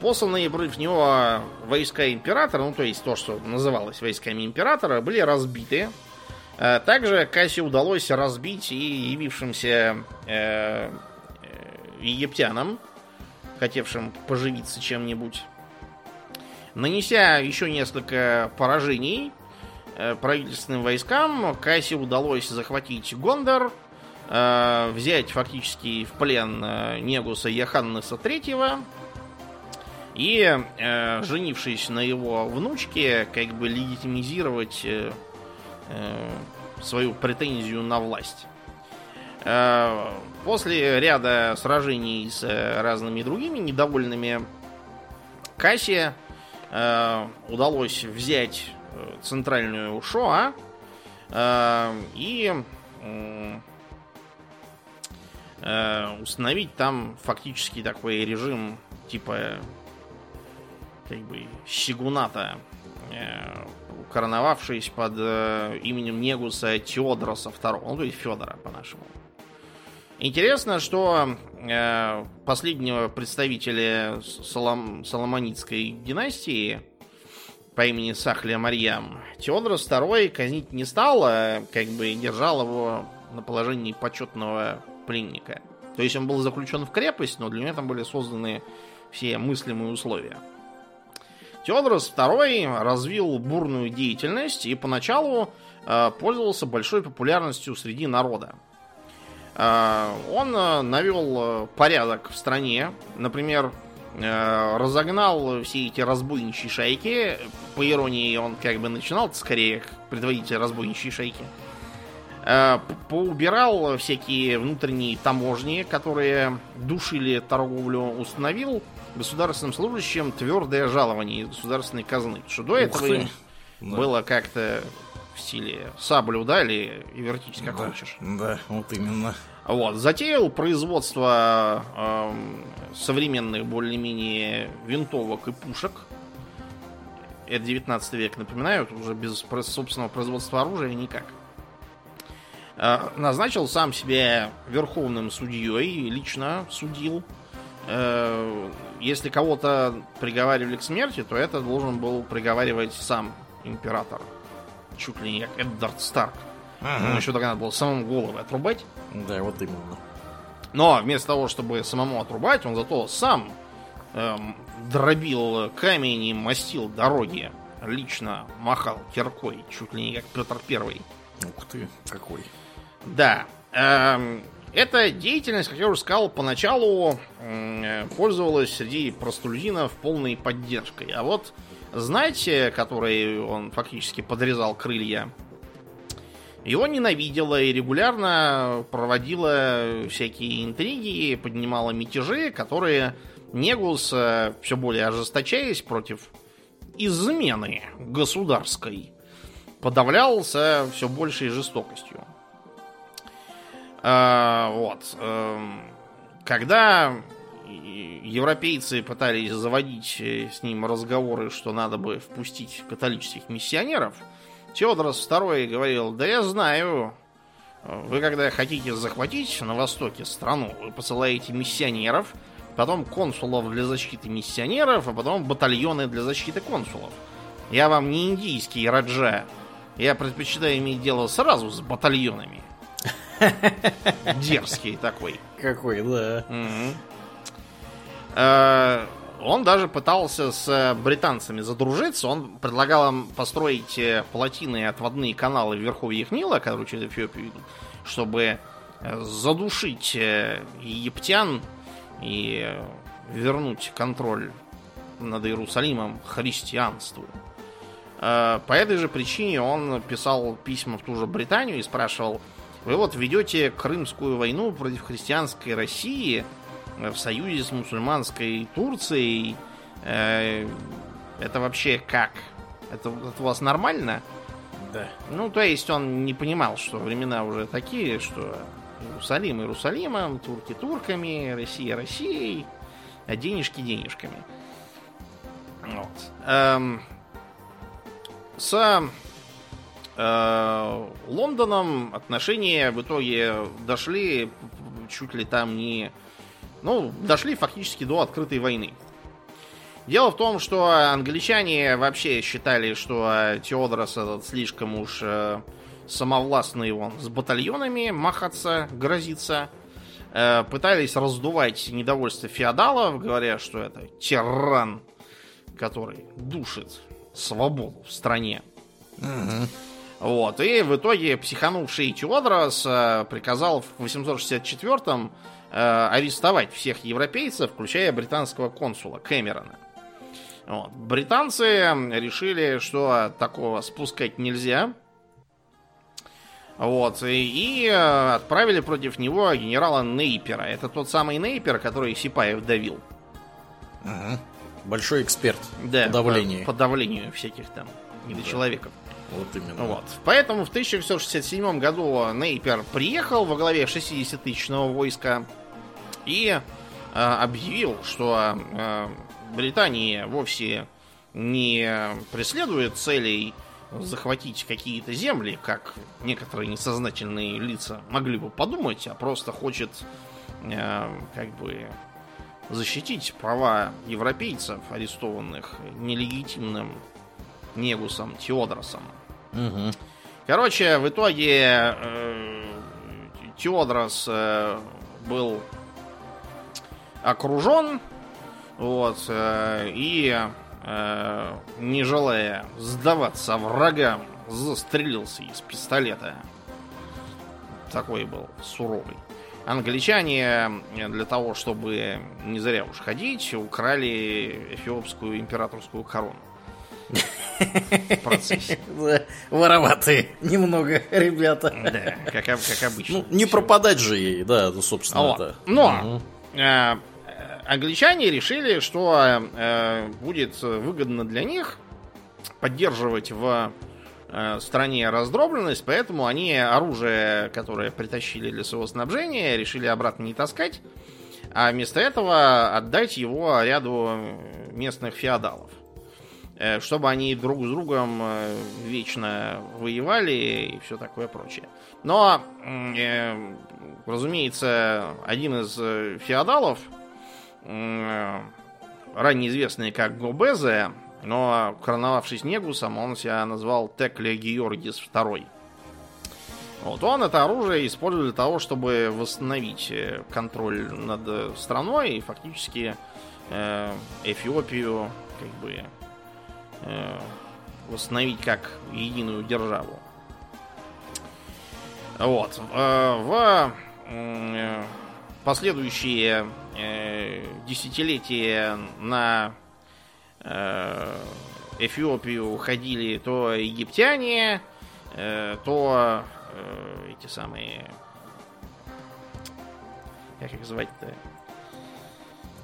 Посланные против него войска императора, ну то есть то, что называлось войсками императора, были разбиты Э, также Кассе удалось разбить и явившимся э, э, египтянам, хотевшим поживиться чем-нибудь. Нанеся еще несколько поражений э, правительственным войскам, Кассе удалось захватить Гондор, э, взять фактически в плен э, Негуса Яханнеса III и, женившись на его внучке, как бы легитимизировать свою претензию на власть. После ряда сражений с разными другими недовольными Кассия э, удалось взять центральную Шоа и установить там фактически такой режим типа как бы Сигуната короновавшись под э, именем Негуса Теодороса II, ну, то есть Федора по-нашему. Интересно, что э, последнего представителя Солом, Соломонитской династии по имени Сахля Марьям Теодорос II казнить не стал, а как бы держал его на положении почетного пленника. То есть он был заключен в крепость, но для него там были созданы все мыслимые условия. Теодорос II развил бурную деятельность и поначалу э, пользовался большой популярностью среди народа. Э, он э, навел порядок в стране, например, разогнал все эти разбойничьи шайки. По иронии, он как бы начинал скорее предводитель разбойничьей шайки. Поубирал всякие внутренние таможни, которые душили торговлю, установил государственным служащим твердое жалование из государственной казны. Что до этого да. было как-то в стиле саблю дали и вертись как да, хочешь. Да, вот именно. Вот, затеял производство э, современных более-менее винтовок и пушек. Это 19 век, напоминаю, уже без собственного производства оружия никак. Э, назначил сам себя верховным судьей, лично судил э, если кого-то приговаривали к смерти, то это должен был приговаривать сам император. Чуть ли не как Эддард Старк. Ага. Ему еще тогда надо было самому головы отрубать. Да, вот именно. Но вместо того, чтобы самому отрубать, он зато сам эм, дробил камень и мастил дороги. Лично махал киркой, чуть ли не как Петр Первый. Ух ты, какой. Да. Эм, эта деятельность, как я уже сказал, поначалу пользовалась среди простолюдинов полной поддержкой. А вот знаете, который он фактически подрезал крылья, его ненавидела и регулярно проводила всякие интриги, поднимала мятежи, которые Негус, э, все более ожесточаясь против измены государской, подавлялся все большей жестокостью. А, вот. Эм, когда европейцы пытались заводить э, с ним разговоры, что надо бы впустить католических миссионеров, Теодорос II говорил, да я знаю, вы когда хотите захватить на востоке страну, вы посылаете миссионеров, потом консулов для защиты миссионеров, а потом батальоны для защиты консулов. Я вам не индийский раджа. Я предпочитаю иметь дело сразу с батальонами. Дерзкий такой. Какой, да. Э, он даже пытался с британцами задружиться. Он предлагал им построить э, плотины и отводные каналы в верховьях Нила, которые через Эфиопию идут, чтобы э, задушить египтян и вернуть контроль над Иерусалимом христианству. По этой же причине он писал письма в ту же Британию и спрашивал, вы вот ведете Крымскую войну против христианской России э, в союзе с мусульманской Турцией. Э, это вообще как? Это, это у вас нормально? Да. Ну, то есть он не понимал, что времена уже такие, что Иерусалим Иерусалимом, турки турками, Россия Россией, а денежки денежками. Вот. Эм, с э, Лондоном отношения в итоге дошли чуть ли там не... Ну, дошли фактически до открытой войны. Дело в том, что англичане вообще считали, что Теодорос этот слишком уж э, самовластный он с батальонами махаться, грозится. Э, пытались раздувать недовольство феодалов, говоря, что это тиран, который душит свободу в стране. Мгм. Вот, и в итоге психанувший Теодорос э, приказал в 864-м э, арестовать всех европейцев, включая британского консула Кэмерона. Вот. Британцы решили, что такого спускать нельзя. Вот, и, и, э, отправили против него генерала Нейпера. Это тот самый Нейпер, который Сипаев давил. Мгм. Большой эксперт Да, по давлению. По, по давлению всяких там недочеловеков. Вот именно. Вот. Поэтому в 1667 году Нейпер приехал во главе 60-тысячного войска и э, объявил, что э, Британия вовсе не преследует целей захватить какие-то земли, как некоторые несознательные лица могли бы подумать, а просто хочет э, как бы защитить права европейцев, арестованных нелегитимным Негусом Теодоросом. Мгм. Короче, в итоге э, Теодрос э, был окружен, вот, э, и э, не желая сдаваться врагам, застрелился из пистолета. Такой был суровый. Англичане э, для того, чтобы не зря уж ходить, украли эфиопскую императорскую корону. В процессе. Да, Вороватые немного ребята. Да, как, об- как обычно. Ну, не пропадать же ей, да, собственно, Вот. Но англичане решили, что э, будет выгодно для них поддерживать в э, стране раздробленность, поэтому они оружие, которое притащили для своего снабжения, решили обратно не таскать, а вместо этого отдать его ряду местных феодалов. Э, Чтобы они друг с другом э, вечно воевали и все такое прочее. Но, э, разумеется, один из феодалов, ранее известный как Гобезе, но короновавшись Негусом, он себя назвал Текле Георгис II. Вот он это оружие использует для того, чтобы восстановить э, контроль над э, страной и фактически э, Эфиопию как бы э, восстановить как единую державу. Вот. э, В э, последующие э, десятилетия на э, Эфиопию ходили то египтяне, э, то э, эти самые... Как их звать-то?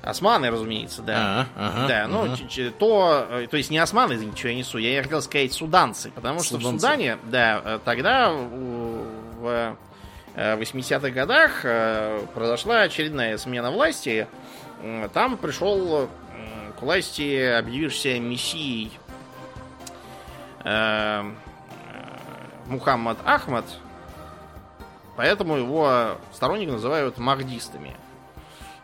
Османы, разумеется, да. А, ага, Да, ну, ага. то, э, то есть не османы, извините, что я несу, я хотел сказать суданцы, потому что в Суданцы. Судане, да, э, тогда в 80-х годах э, произошла очередная смена власти. Там пришел к власти объявившийся мессией э, э, Мухаммад Ахмад, поэтому его сторонники называют махдистами.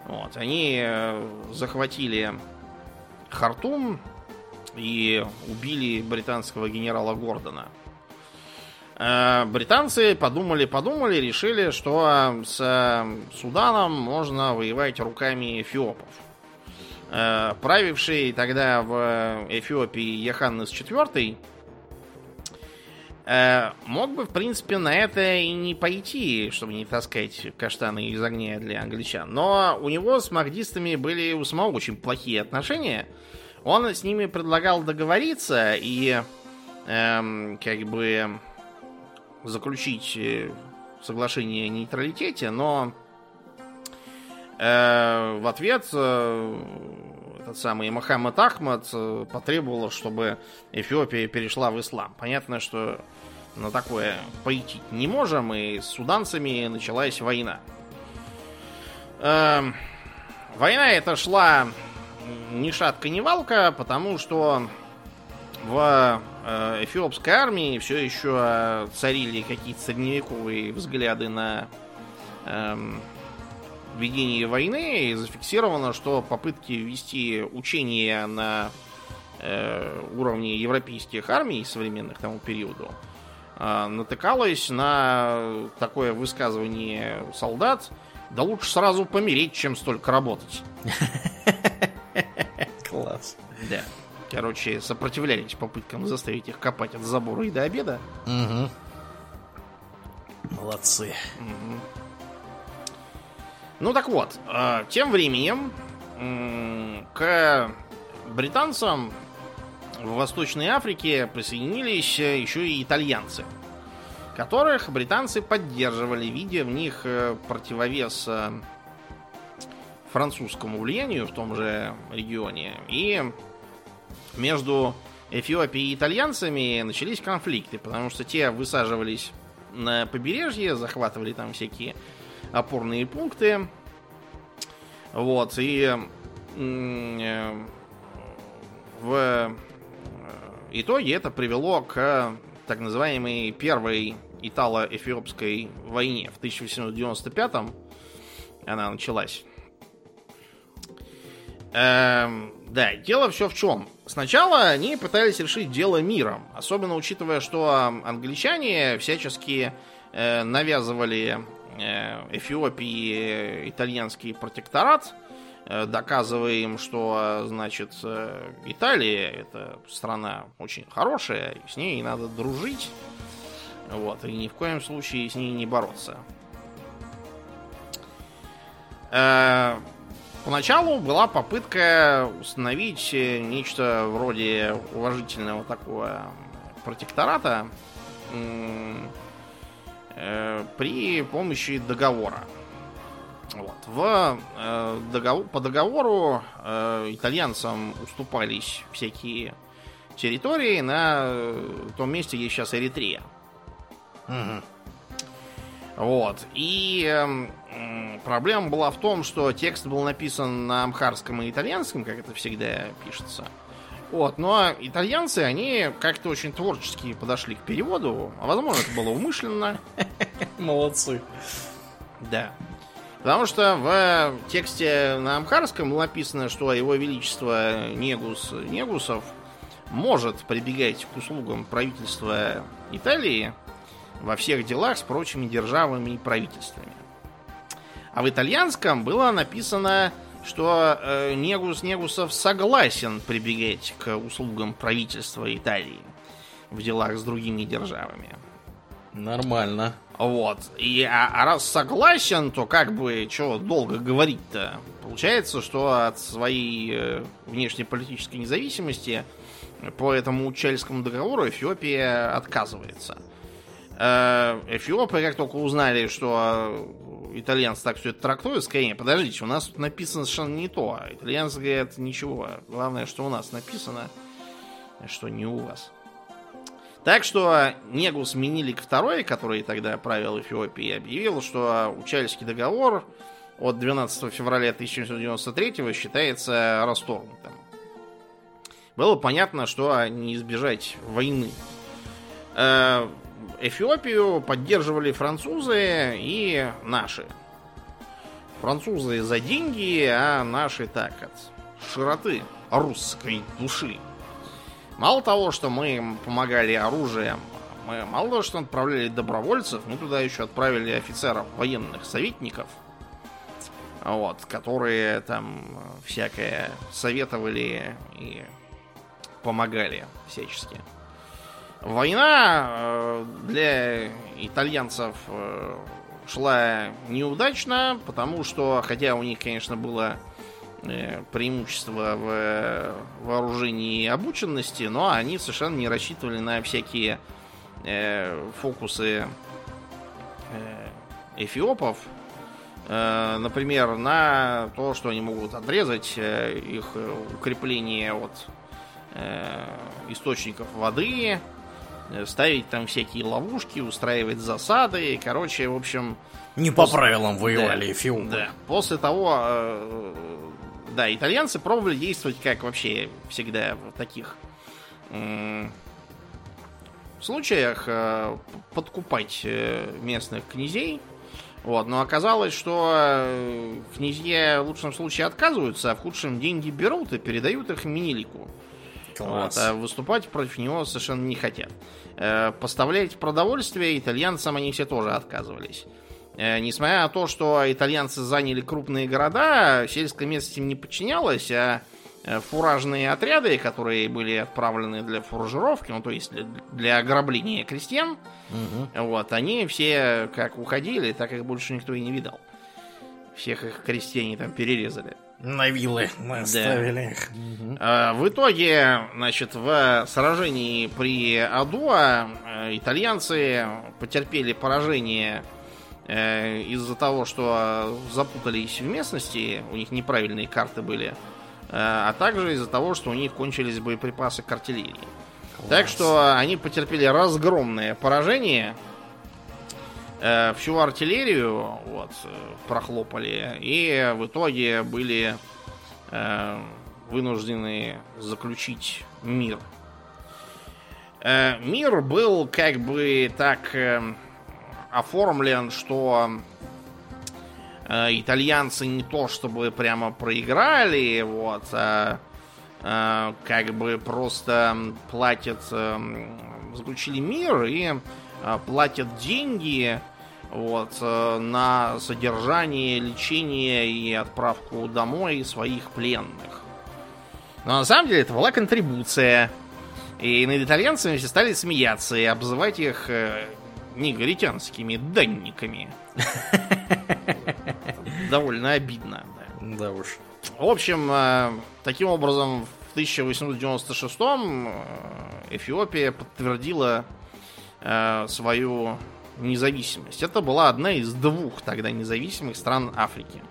Вот, они э, захватили Хартум и убили британского генерала Гордона. Э, Британцы подумали-подумали, решили, что с э, Суданом можно воевать руками эфиопов. Э, Правивший тогда в Эфиопии Яханнес IV э, мог бы, в принципе, на это и не пойти, чтобы не таскать каштаны из огня для англичан. Но у него с махдистами были у самого очень плохие отношения. Он с ними предлагал договориться и эм, как бы заключить э, соглашение о нейтралитете, но э, в ответ э, этот самый Мохаммед Ахмад э, потребовал, чтобы Эфиопия перешла в ислам. Понятно, что на такое пойти не можем, и с суданцами началась война. Эм, война эта шла ни шатка, ни валка, потому что в э, эфиопской армии все еще царили какие-то средневековые взгляды на эм, ведение войны, и зафиксировано, что попытки вести учения на э, уровне европейских армий современных тому периоду э, натыкалось на такое высказывание солдат, да лучше сразу помереть, чем столько работать. Класс. Да. Короче, сопротивлялись попыткам заставить их копать от забора и до обеда. Угу. Молодцы. Мгм. Ну так вот, э, тем временем к британцам в Восточной Африке присоединились еще и итальянцы, которых британцы поддерживали, видя в них э, противовес э, французскому влиянию в том же регионе. И между Эфиопией и итальянцами начались конфликты, потому что те высаживались на побережье, захватывали там всякие опорные пункты. Вот, и э, в э, итоге это привело к так называемой первой итало-эфиопской войне в 1895 она началась. Эм, да, дело все в чем. Сначала они пытались решить дело миром, особенно учитывая, что англичане всячески э, навязывали э, Эфиопии итальянский протекторат, э, доказывая им, что, значит, э, Италия это страна очень хорошая, с ней надо дружить, вот, и ни в коем случае с ней не бороться. Э, Поначалу была попытка установить э, нечто вроде уважительного такого протектората э, при помощи договора. Вот. В, э, договор, по договору э, итальянцам уступались всякие территории на э, том месте, где сейчас Эритрея. Мгм. Вот. И эм, проблема была в том, что текст был написан на амхарском и итальянском, как это всегда пишется. Вот, но итальянцы, они как-то очень творчески подошли к переводу. А возможно, это было умышленно. Молодцы. Да. Потому что в тексте на амхарском было написано, что его величество Негус Негусов может прибегать к услугам правительства Италии во всех делах с прочими державами и правительствами. А в итальянском было написано, что э, Негус Негусов согласен прибегать к услугам правительства Италии в делах с другими державами. Нормально. Вот. И, а, а раз согласен, то как бы, что долго говорить-то? Получается, что от своей э, внешнеполитической независимости по этому Чельскому договору Эфиопия отказывается. Э, Эфиопы, как только узнали, что итальянцы так все это трактуют, «Не, подождите, у нас тут написано совершенно не то. А итальянцы говорят, ничего, главное, что у нас написано, а что не у вас. Так что Негус Минилик II, который тогда правил Эфиопией, объявил, что Учальский договор от 12 февраля 1793 считается расторгнутым. Было понятно, что не избежать войны. Эфиопию поддерживали французы и наши. Французы за деньги, а наши так, от широты русской души. Мало того, что мы им помогали оружием, мы мало того, что отправляли добровольцев, мы туда еще отправили офицеров, военных советников, вот, которые там всякое советовали и помогали всячески. Война э, для итальянцев э, шла неудачно, потому что, хотя у них, конечно, было э, преимущество в вооружении и обученности, но они совершенно не рассчитывали на всякие фокусы эфиопов. Например, на то, что они могут отрезать их укрепление от источников воды, ставить там всякие ловушки, устраивать засады. Короче, в общем... Не по правилам воевали да, эфиопы. Да. После того, э, да, итальянцы пробовали действовать как вообще всегда в таких м, случаях э, подкупать э, местных князей. Вот, но оказалось, что э, князья в лучшем случае отказываются, а в худшем деньги берут и передают их Минилику. Класс. Вот, а выступать против него совершенно не хотят. Э, Поставлять продовольствие итальянцам они все тоже отказывались. Э, Несмотря на то, что итальянцы заняли крупные города, сельская местность им не подчинялась, а э, фуражные отряды, которые были отправлены для фуражировки, ну то есть для, для ограбления крестьян, Мгм. вот, они все как уходили, так их больше никто и не видал. Всех их крестьяне там перерезали. На вилы наставили их. А, В итоге, значит, в сражении при Адуа э, итальянцы потерпели поражение э, из-за того, что запутались в местности, у них неправильные карты были, э, а также из-за того, что у них кончились боеприпасы к артиллерии. Так что они потерпели разгромное поражение. Э, Всю артиллерию вот, э, прохлопали. И в итоге были э, вынуждены заключить мир. Э, Мир был как бы так э, оформлен, что э, итальянцы не то чтобы прямо проиграли, вот, а э, как бы просто платят, э, заключили мир и э, платят деньги вот, э, на содержание, лечение и отправку домой своих пленных. Но на самом деле это была контрибуция. И над итальянцами все стали смеяться и обзывать их э, негритянскими данниками. Довольно обидно. да. Да уж. В общем, э, таким образом, в 1896-м э, Эфиопия подтвердила свою независимость. Это была одна из двух тогда независимых стран Африки.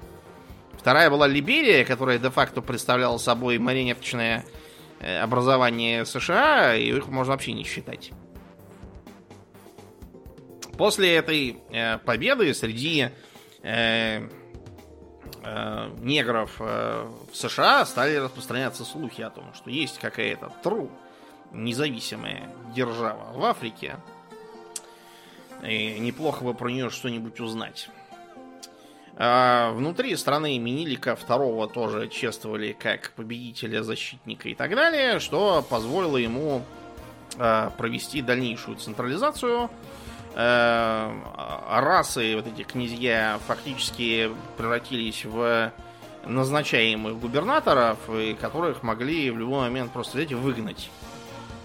Вторая была Либерия, которая де-факто представляла собой марионеточное э, образование США, и их можно вообще не считать. После этой э, победы среди э, э, негров э, в США стали распространяться слухи о том, что есть какая-то тру независимая держава в Африке. И неплохо бы про нее что-нибудь узнать. А внутри страны Минилика II тоже чествовали как победителя, защитника и так далее, что позволило ему э, провести дальнейшую централизацию. Э, расы, вот эти князья, фактически превратились в назначаемых губернаторов, которых могли в любой момент просто взять и выгнать.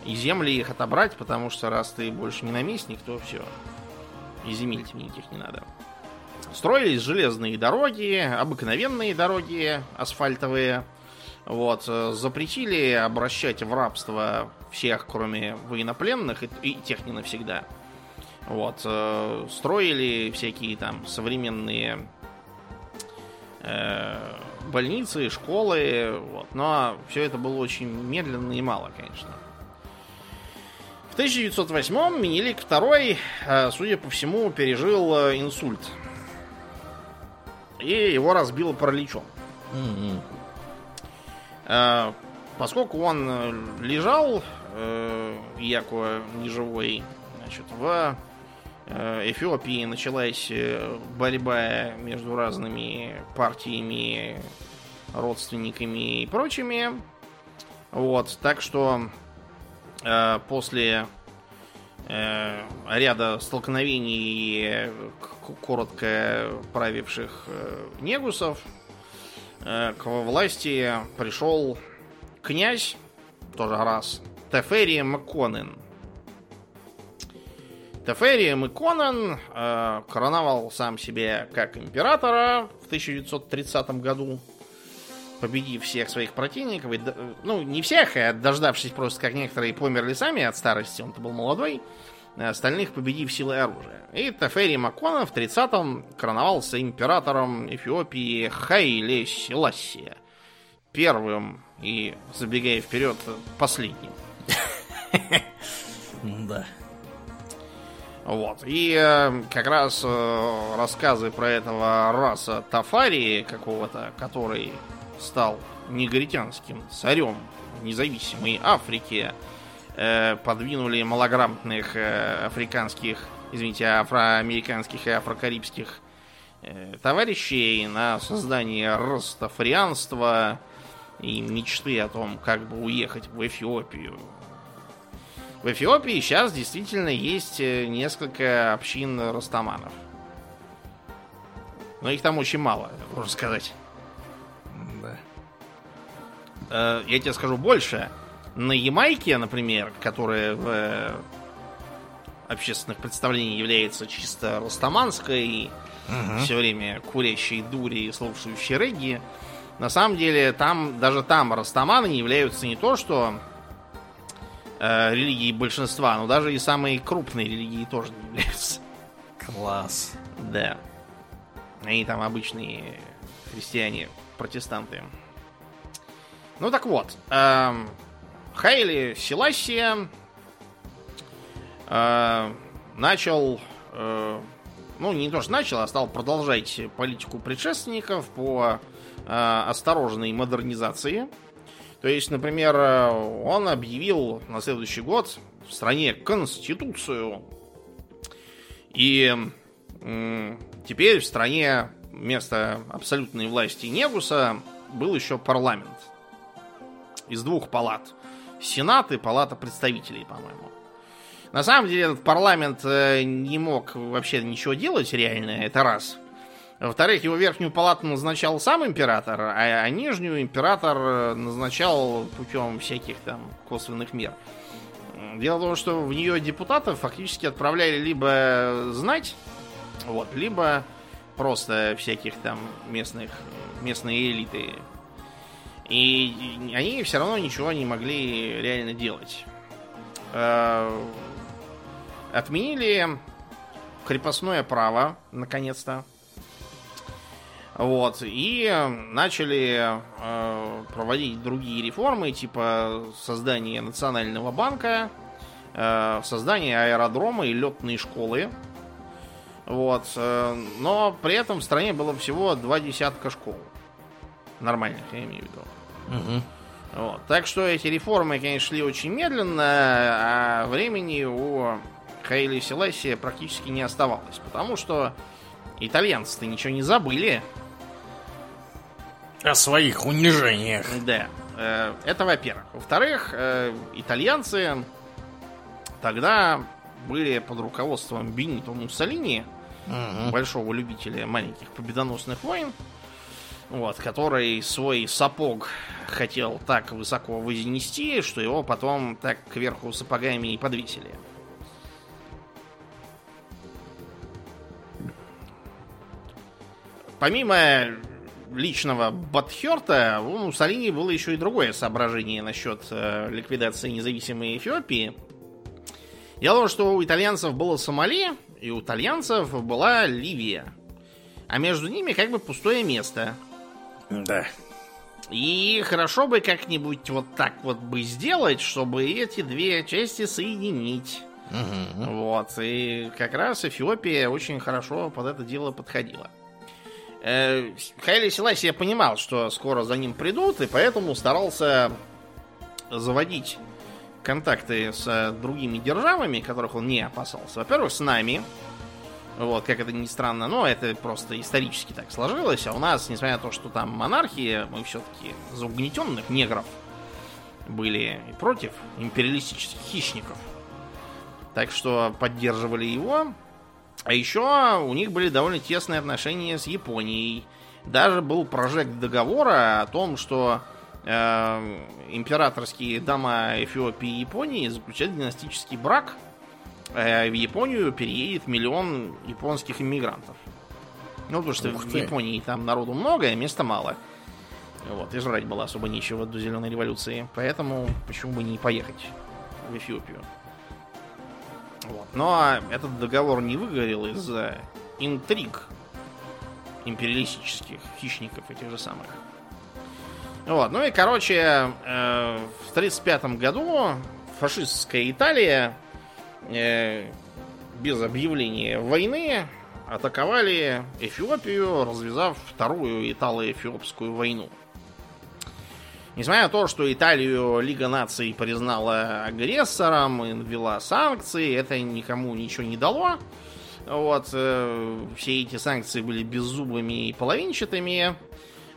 И земли их отобрать, потому что раз ты больше не наместник, то все. И земель тебе никаких не надо. Строились железные дороги, обыкновенные дороги асфальтовые. Вот, э, запретили обращать в рабство всех, кроме военнопленных, и, и тех не навсегда. Вот, э, строили всякие там современные э, больницы, школы, вот, но все это было очень медленно и мало, конечно. В 1908-м Минилик II, судя по всему, пережил э, инсульт. И его разбило параличом. Э, Поскольку он э, лежал, яко неживой, значит, в Эфиопии началась борьба между разными партиями, родственниками и прочими. Вот, так что после э, ряда столкновений и коротко правивших э, негусов э, к власти пришел князь, тоже раз, Тефери Макконен. Тефери Макконен э, короновал сам себе как императора в 1930 году, победив всех своих противников. и ну, не всех, а дождавшись просто, как некоторые померли сами от старости, он-то был молодой, а остальных победив силой оружия. И Тефери Макконен в 30-м короновался императором Эфиопии Хайле Селасия. Первым и, забегая вперед, последним. Да. Вот. И э, как раз э, рассказы про этого раса Тафари какого-то, который стал негритянским царем независимой Африки, э, подвинули малограмотных э, африканских, извините, афроамериканских и афрокарибских э, товарищей на создание растафарианства и мечты о том, как бы уехать в Эфиопию. В Эфиопии сейчас действительно есть несколько общин растаманов. Но их там очень мало, можно сказать. Э, Я тебе скажу больше. На Ямайке, например, которая в э, общественных представлениях является чисто растаманской, все время курящей дури и слушающей регги, на самом деле там, даже там растаманы не являются не то, что э, религией большинства, но даже и самые крупные религии тоже не являются. Класс. Да. Они там обычные христиане, протестанты. Ну так вот, эм, Хайли Селасия э, начал, э, ну не то что начал, а стал продолжать политику предшественников по э, осторожной модернизации. То есть, например, э, он объявил на следующий год в стране конституцию. И м, теперь в стране вместо абсолютной власти Негуса был еще парламент. Из двух палат. Сенат и палата представителей, по-моему. На самом деле этот парламент э, не мог вообще ничего делать реально, это раз. Во-вторых, его верхнюю палату назначал сам император, а, а нижнюю император э, назначал путем всяких там косвенных мер. Дело в том, что в нее депутатов фактически отправляли либо знать, вот, либо просто всяких там местных, местные элиты. И они все равно ничего не могли реально делать. Э, Отменили крепостное право, наконец-то. Вот. И начали э, проводить другие реформы, типа создания Национального банка, э, создания аэродрома и летной школы. Вот. Но при этом в стране было всего два десятка школ. Нормальных, я имею в виду. Мгм. Вот. Так что эти реформы, конечно, шли очень медленно, а времени у Хайли Селасия практически не оставалось. Потому что итальянцы-то ничего не забыли. О своих унижениях. Да. э, Это во-первых. Во-вторых, э, итальянцы тогда были под руководством Бенито Муссолини, Мгм. большого любителя маленьких победоносных войн, вот, который свой сапог хотел так высоко вознести, что его потом так кверху сапогами и подвесили. Помимо личного Батхерта, у Муссолини было еще и другое соображение насчет э, ликвидации независимой Эфиопии. Дело в том, что у итальянцев было Сомали, и у итальянцев была Ливия. А между ними как бы пустое место. Да. И хорошо бы как-нибудь вот так вот бы сделать, чтобы эти две части соединить. Мгм. Вот. И как раз Эфиопия очень хорошо под это дело подходила. Э, Хайли Селаси я понимал, что скоро за ним придут, и поэтому старался заводить контакты с другими державами, которых он не опасался. Во-первых, с нами. Вот, как это ни странно, но это просто исторически так сложилось. А у нас, несмотря на то, что там монархия, мы все-таки за угнетенных негров были и против империалистических хищников. Так что поддерживали его. А еще у них были довольно тесные отношения с Японией. Даже был прожект договора о том, что э, императорские дома Эфиопии и Японии заключают династический брак. Э, в Японию переедет миллион японских иммигрантов. Ну, потому что в. Японии там народу много, а места мало. Вот, и жрать было особо нечего до зеленой революции. Поэтому почему бы не поехать в Эфиопию? Вот. Но этот договор не выгорел из-за интриг империалистических хищников этих же самых. Вот. Ну и, короче, э, в 1935 году фашистская Италия э, без объявления войны атаковали Эфиопию, развязав вторую Итало-Эфиопскую войну. Несмотря на то, что Италию Лига наций признала агрессором и ввела санкции, это никому ничего не дало. Вот, э, все эти санкции были беззубыми и половинчатыми.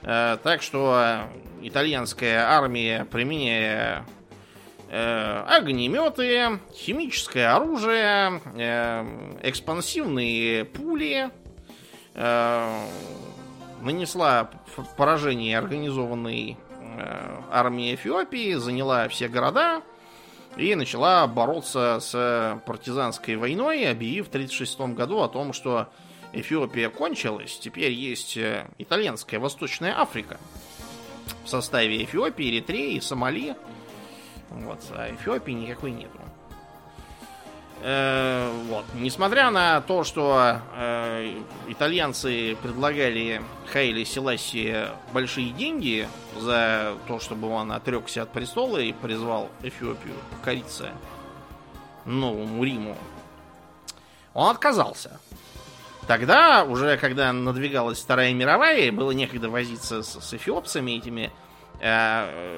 Э, так что итальянская армия, применяя э, огнеметы, химическое оружие, э, экспансивные пули, э, нанесла поражение организованной э, армии Эфиопии, заняла все города и начала бороться с партизанской войной, объявив в 1936 году о том, что Эфиопия кончилась, теперь есть э, итальянская Восточная Африка в составе Эфиопии, Эритреи, Сомали. Вот, а Эфиопии никакой нету. Э, вот. Несмотря на то, что э, итальянцы предлагали Хайле Селаси большие деньги за то, чтобы он отрекся от престола и призвал Эфиопию покориться новому Риму, он отказался. Тогда, уже когда надвигалась Вторая мировая, было некогда возиться с, с эфиопцами этими,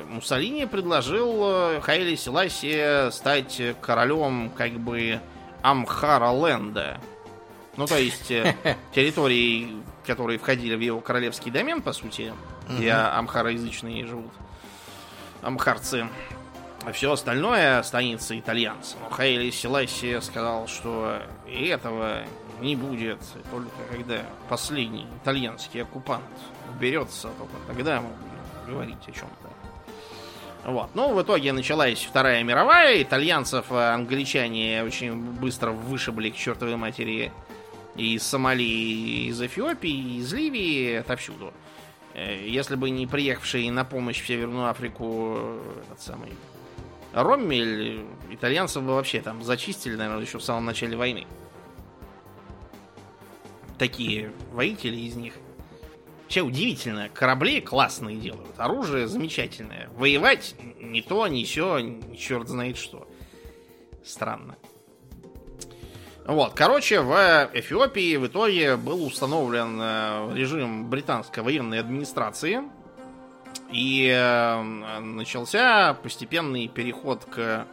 Муссолини предложил э, Хайли Селаси стать королем как бы Амхара-ленда. Ну, то есть э, территории, которые входили в его королевский домен, по сути, где амхароязычные живут. Амхарцы. А все остальное останется итальянцам. Но Хайли Селаси сказал, что и этого не будет только когда последний итальянский оккупант уберется, только тогда мы будем говорить о чем-то. Вот. Ну, в итоге началась Вторая мировая. Итальянцев а англичане очень быстро вышибли к чертовой матери из Сомали, из Эфиопии, из Ливии, отовсюду. Э, если бы не приехавший на помощь в Северную Африку этот самый Роммель, итальянцев бы вообще там зачистили, наверное, еще в самом начале войны такие воители из них. Вообще удивительно. Корабли классные делают. Оружие замечательное. Воевать не то, не все, черт знает что. Странно. Вот, короче, в Эфиопии в итоге был установлен э, режим британской военной администрации. И э, начался постепенный переход к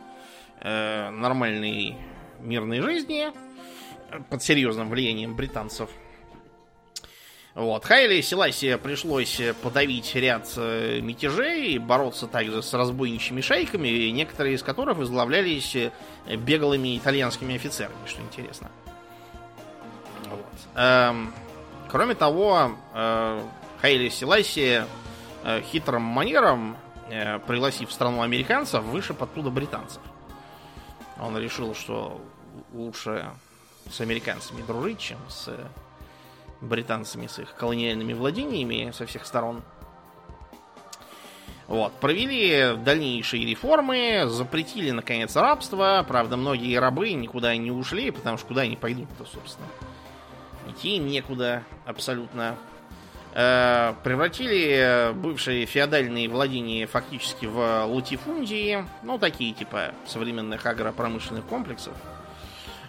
э, нормальной мирной жизни под серьезным влиянием британцев. Вот. Хайли Селаси пришлось подавить ряд э, мятежей, бороться также с разбойничьими шайками, некоторые из которых возглавлялись э, беглыми итальянскими офицерами, что интересно. Вот. Эм, кроме того, э, Хайли Селаси э, хитрым манером, э, пригласив в страну американцев, вышиб оттуда британцев. Он решил, что лучше с американцами дружить, чем с британцами, с их колониальными владениями со всех сторон. Вот. Провели дальнейшие реформы, запретили, наконец, рабство. Правда, многие рабы никуда не ушли, потому что куда они пойдут-то, собственно. Идти некуда абсолютно. Э, превратили бывшие феодальные владения фактически в латифундии. Ну, такие типа современных агропромышленных комплексов.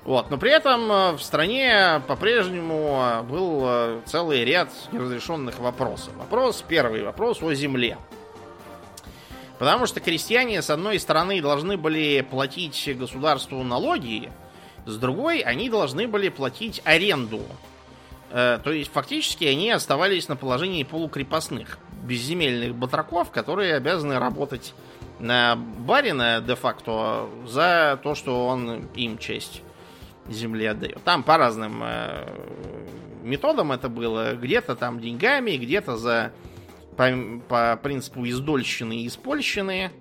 Вот, но при этом э, в стране по-прежнему э, был э, целый ряд неразрешенных вопросов. Вопрос первый, вопрос о земле. Потому что крестьяне, с одной стороны, должны были платить государству налоги, с другой, они должны были платить аренду. То есть, фактически, они оставались на положении полукрепостных, безземельных батраков, которые обязаны работать на барина де-факто за то, что он им честь земли отдает. Там по разным э, методам это было. Где-то там деньгами, где-то за по, по принципу издольщины и испольщины.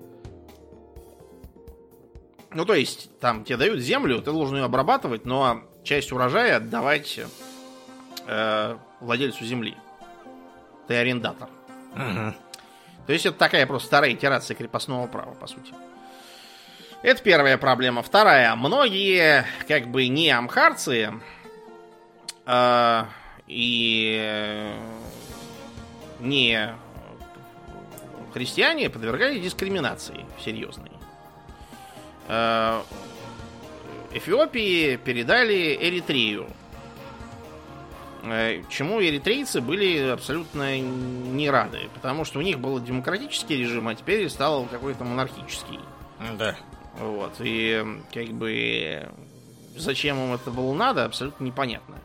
Ну, то есть, там тебе дают землю, ты должен ее обрабатывать, но часть урожая отдавать э, владельцу земли. Ты арендатор. Угу. То есть, это такая просто старая итерация крепостного права, по сути. Это первая проблема. Вторая. Многие, как бы, не амхарцы э, и не христиане подвергались дискриминации серьезной. Э, Эфиопии передали Эритрею. Э, чему эритрейцы были абсолютно не рады, потому что у них был демократический режим, а теперь стал какой-то монархический. Да. Вот, и как бы зачем им это было надо, абсолютно непонятно.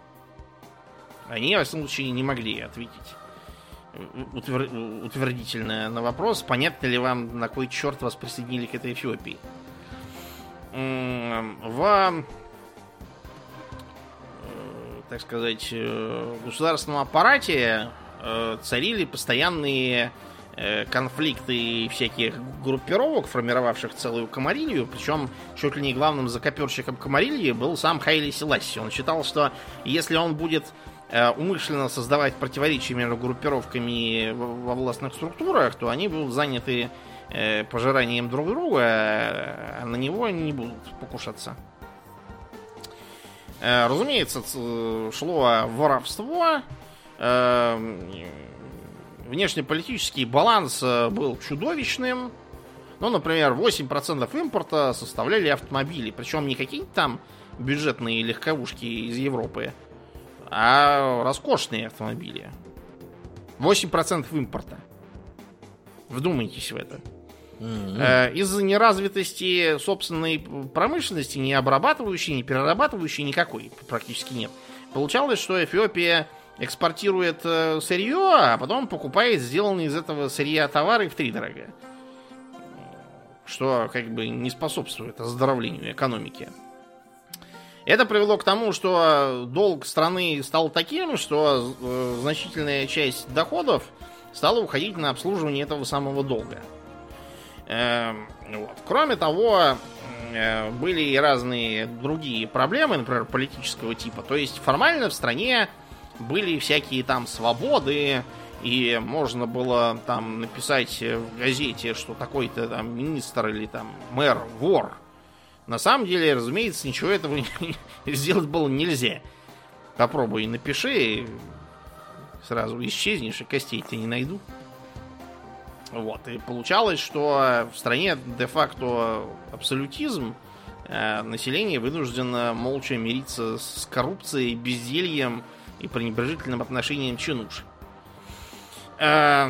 Они, во всяком случае, не могли ответить утвер... утвердительно на вопрос, понятно ли вам, на кой черт вас присоединили к этой Эфиопии. В так сказать, э, государственном аппарате э, царили постоянные э, конфликты всяких группировок, формировавших целую Камарилью, причем чуть ли не главным закоперщиком Камарильи был сам Хайли Селасси. Он считал, что если он будет умышленно создавать противоречия между группировками во властных структурах, то они будут заняты пожиранием друг друга, а на него не будут покушаться. Э, разумеется, шло воровство. Внешнеполитический баланс э, был чудовищным. Ну, например, 8% импорта составляли автомобили. Причем не какие-то там бюджетные легковушки из Европы, а роскошные автомобили. 8% импорта. Вдумайтесь в это. Mm-hmm. Из-за неразвитости собственной промышленности, не обрабатывающей, не перерабатывающей, никакой практически нет. Получалось, что Эфиопия экспортирует э, сырье, а потом покупает сделанные из этого сырья товары в три дорого. Что как бы не способствует оздоровлению экономики. Это привело к тому, что долг страны стал таким, что э, значительная часть доходов стала уходить на обслуживание этого самого долга. Эм, вот. Кроме того, э, были и разные другие проблемы, например, политического типа. То есть формально в стране были всякие там свободы, и можно было там написать в газете, что такой-то там министр или там мэр вор. На самом деле, разумеется, ничего этого сделать было нельзя. Попробуй напиши, сразу исчезнешь, и костей ты не найду. Вот. И получалось, что в стране де-факто абсолютизм, э, население вынуждено молча мириться с коррупцией, бездельем и пренебрежительным отношением чинуш. Э,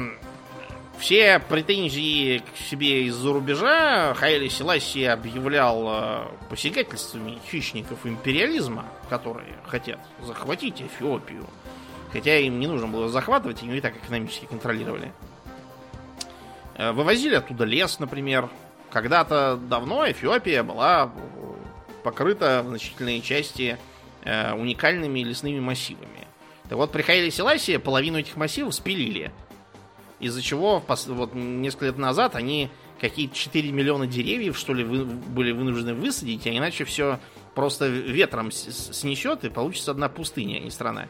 все претензии к себе из-за рубежа Хайли Селаси объявлял э, посягательствами хищников империализма, которые хотят захватить Эфиопию. Хотя им не нужно было захватывать, они и так экономически контролировали. Э, вывозили оттуда лес, например. Когда-то давно Эфиопия была покрыта в значительной части э, уникальными лесными массивами. Так вот, при Хайле половину этих массивов спилили. Из-за чего вот несколько лет назад они какие-то 4 миллиона деревьев, что ли, вы, были вынуждены высадить, а иначе все просто ветром снесет, и получится одна пустыня, а не страна.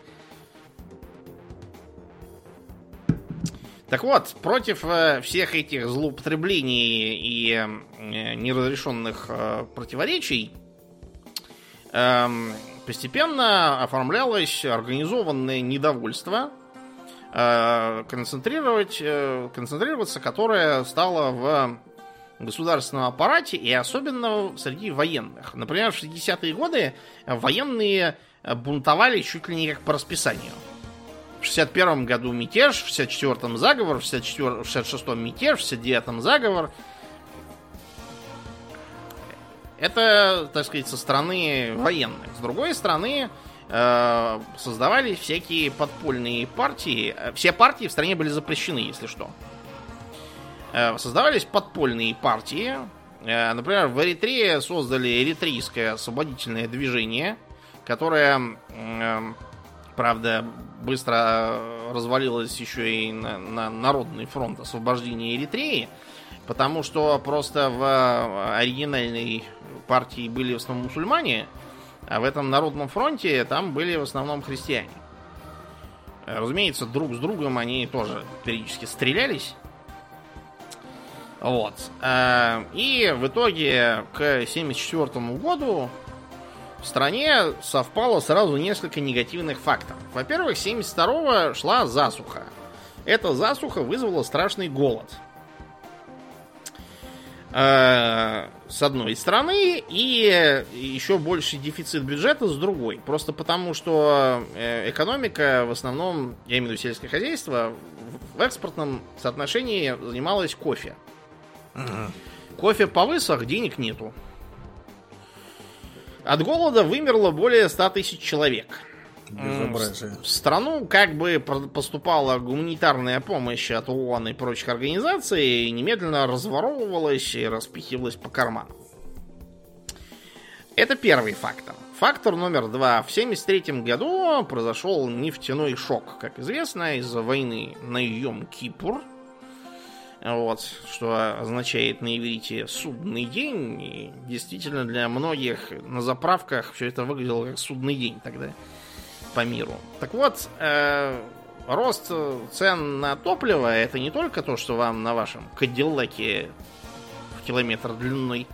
Так вот, против э, всех этих злоупотреблений и э, неразрешенных противоречий эм, постепенно оформлялось организованное недовольство, концентрировать, концентрироваться которое стало в государственном аппарате и особенно среди военных. Например, в 60-е годы военные бунтовали чуть ли не как по расписанию. В 61 году мятеж, в 64-м заговор, в 66-м мятеж, в 69-м заговор. Это, так сказать, со стороны военных. С другой стороны, э, создавались всякие подпольные партии. Все партии в стране были запрещены, если что. Э, создавались подпольные партии. Э, например, в Эритрее создали Эритрейское освободительное движение, которое Правда, быстро развалилась еще и на, на Народный фронт освобождения Эритреи, потому что просто в оригинальной партии были в основном мусульмане, а в этом Народном фронте там были в основном христиане. Разумеется, друг с другом они тоже периодически стрелялись. Вот. Э, и в итоге к 1974 году в стране совпало сразу несколько негативных факторов. Во-первых, 72-го шла засуха. Эта засуха вызвала страшный голод. Э, с одной стороны, и еще больше дефицит бюджета с другой. Просто потому, что э, экономика в основном, я имею в виду сельское хозяйство, в экспортном соотношении занималась кофе. Угу. Кофе повысох, денег нету. От голода вымерло более 100 тысяч человек. Безобразие. В страну как бы поступала гуманитарная помощь от ООН и прочих организаций, и немедленно разворовывалась и распихивалась по карманам. Это первый фактор. Фактор номер два. В 1973 году произошел нефтяной шок, как известно, из-за войны на Йом-Кипур. Вот, что означает на иврите судный день. И действительно, для многих на заправках все это выглядело как судный день тогда по миру. Так вот, э, рост цен на топливо это не только то, что вам на вашем Кадиллаке в километр длиной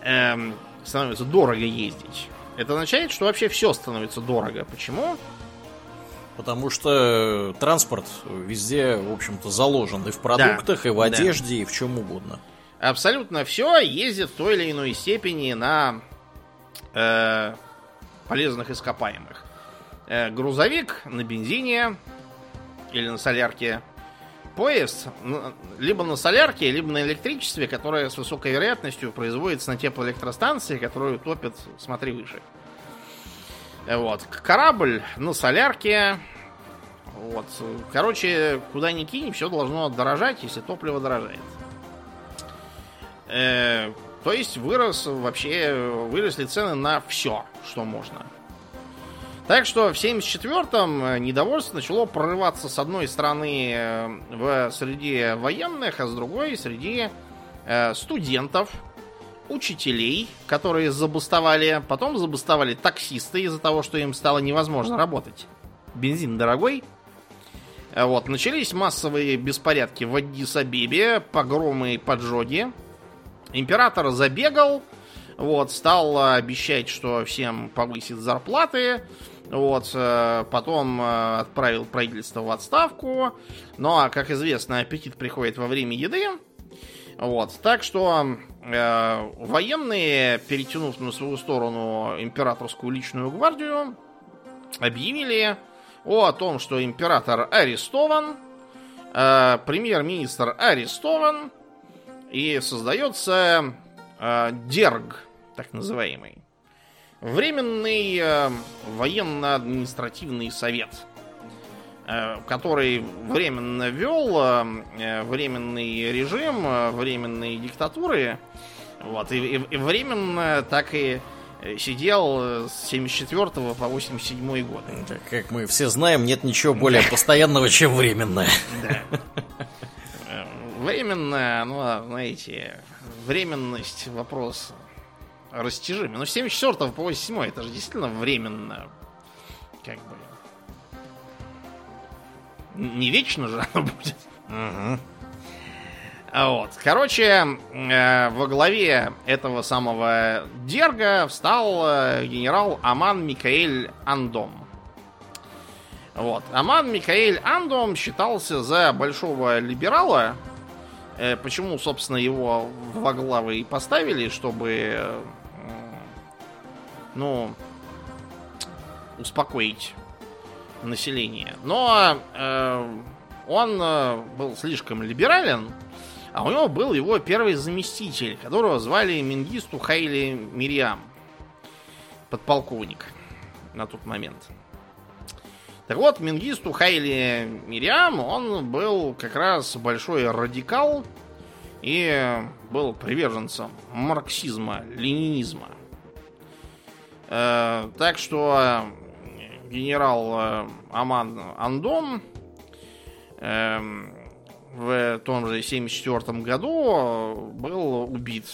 э, становится дорого ездить. Это означает, что вообще все становится дорого. Почему? Потому что транспорт везде, в общем-то, заложен и в продуктах, да, и в одежде, да. и в чем угодно. Абсолютно все ездит в той или иной степени на э, полезных ископаемых. Э, грузовик на бензине или на солярке. Поезд либо на солярке, либо на электричестве, которое с высокой вероятностью производится на теплоэлектростанции, которую топят, смотри выше. Э, вот. Корабль на солярке. Вот. Короче, куда ни кинь, все должно дорожать, если топливо дорожает. Э, то есть вырос вообще, выросли цены на все, что можно. Так что в 74-м э, недовольство начало прорываться с одной стороны э, в среде военных, а с другой среди э, студентов, учителей, которые забастовали, потом забастовали таксисты из-за того, что им стало невозможно работать. Бензин дорогой. Вот, начались массовые беспорядки в Аддис-Абебе, погромы и поджоги. Император забегал, вот, стал обещать, что всем повысит зарплаты. Вот, э, потом э, отправил правительство в отставку. Ну а, как известно, аппетит приходит во время еды. Вот, так что э, военные, перетянув на свою сторону императорскую личную гвардию, объявили о том, что император арестован, э, премьер-министр арестован, и создается э, дерг, так называемый. Временный э, военно-административный совет, э, который временно вел э, временный режим, э, временные диктатуры, вот, и, и, и временно так и сидел с 74 по 87 год. Как мы все знаем, нет ничего более постоянного, чем временное. Да. Э, временное, ну, знаете, временность вопрос растяжимый. Но с 74 по 87 это же действительно временно. Как бы. Не вечно же оно будет. Угу. Вот. Короче, э, во главе этого самого Дерга встал э, генерал Аман Микаэль Андом. Вот. Аман Микаэль Андом считался за большого либерала. Э, почему, собственно, его во главы и поставили, чтобы ну, успокоить население. Но э, он э, был слишком либерален, а у него был его первый заместитель, которого звали Мингисту Хайли Мириам, подполковник на тот момент. Так вот, Мингисту Хайли Мириам, он был как раз большой радикал и был приверженцем марксизма, ленинизма. Э, так что э, генерал э, Аман Андон в том же 74 году был убит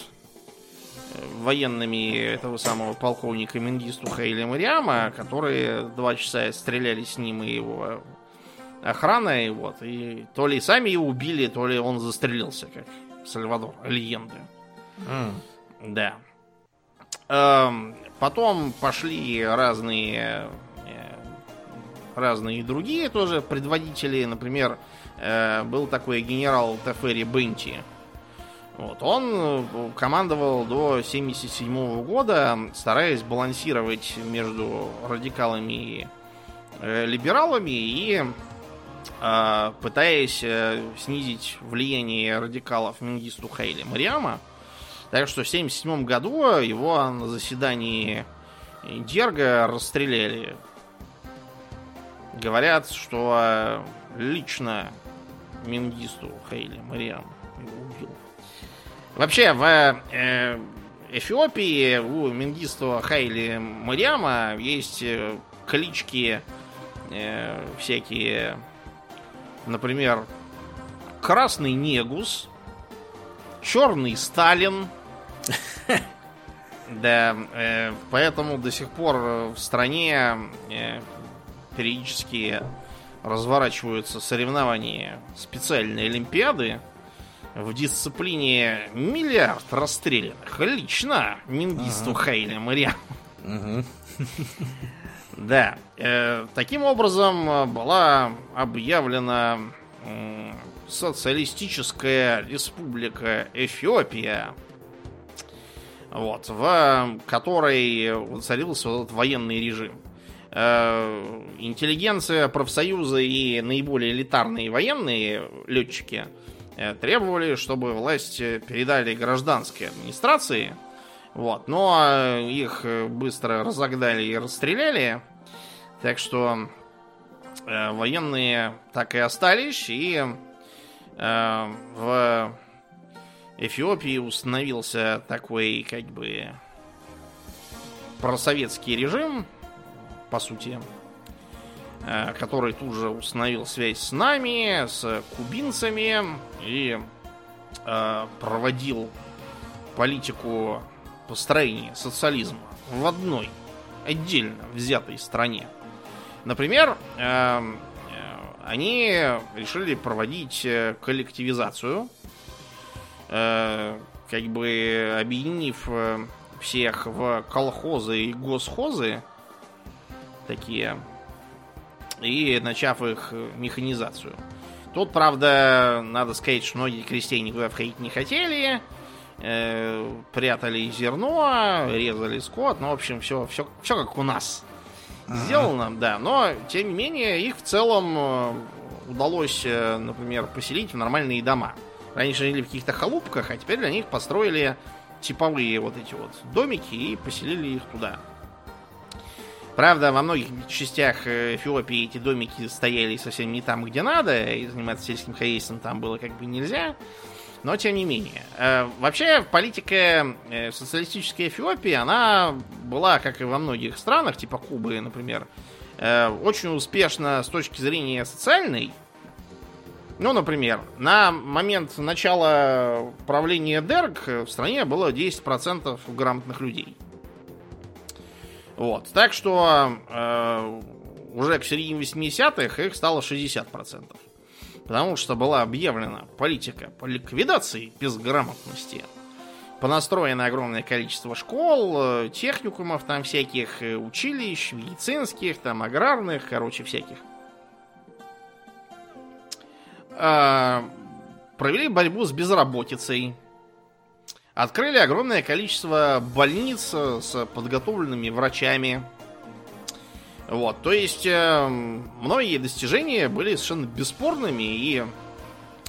военными этого самого полковника Мингисту Хейли Мариама, которые два часа стреляли с ним и его охраной, вот, и то ли сами его убили, то ли он застрелился, как Сальвадор Легенды. Mm. Да. Эм, потом пошли разные э, разные другие тоже предводители. Например, э, был такой генерал Тафери Бенти. Вот, он э, командовал до 1977 года, стараясь балансировать между радикалами и либералами и пытаясь снизить влияние радикалов Мингисту Хейли Мариама. Так что в 1977 году его на заседании Дерга расстреляли. Говорят, что э, лично Мингисту Хейли Мариам его убил. Вообще, в э, Эфиопии у Мингисту Хайли Мариама есть э, клички э, всякие, например, Красный Негус, Черный Сталин. Да, э, поэтому до сих пор в стране э, периодически разворачиваются соревнования специальные олимпиады в дисциплине миллиард расстрелянных лично Мингисту ага. Угу. Да. Э, таким образом была объявлена э, социалистическая республика Эфиопия, вот, в которой воцарился этот военный режим. Э, интеллигенция, профсоюзы и наиболее элитарные военные летчики э, требовали, чтобы власть передали гражданской администрации. Вот, но их быстро разогнали и расстреляли. Так что э, военные так и остались, и в Эфиопии установился такой, как бы, просоветский режим, по сути, э, который тут же установил связь с нами, с кубинцами и э, проводил политику построения социализма в одной отдельно взятой стране. Например, э, они решили проводить коллективизацию как бы объединив э, всех в колхозы и госхозы такие и начав их механизацию. Тут, правда, надо сказать, что многие крестьяне никуда входить не хотели, э, прятали зерно, резали скот, ну, в общем, все, все, все как у нас ага. сделано, да. Но, тем не менее, их в целом э, удалось, например, поселить в нормальные дома. Раньше жили в каких-то халупках, а теперь для них построили типовые вот эти вот домики и поселили их туда. Правда, во многих частях э, Эфиопии эти домики стояли совсем не там, где надо, и заниматься сельским хозяйством там было как бы нельзя. Но тем не менее. Э, вообще, политика э, социалистической Эфиопии, она была, как и во многих странах, типа Кубы, например, очень успешна с точки зрения социальной, ну, например, на момент начала правления Дерг в стране было 10% грамотных людей. Вот. Так что э, уже к середине 80-х их стало 60%. Потому что была объявлена политика по ликвидации безграмотности. Понастроено огромное количество школ, э, техникумов там всяких, э, училищ, медицинских, там аграрных, короче, всяких. Э, провели борьбу с безработицей. Открыли огромное количество больниц с подготовленными врачами. Вот, то есть э, многие достижения были совершенно бесспорными и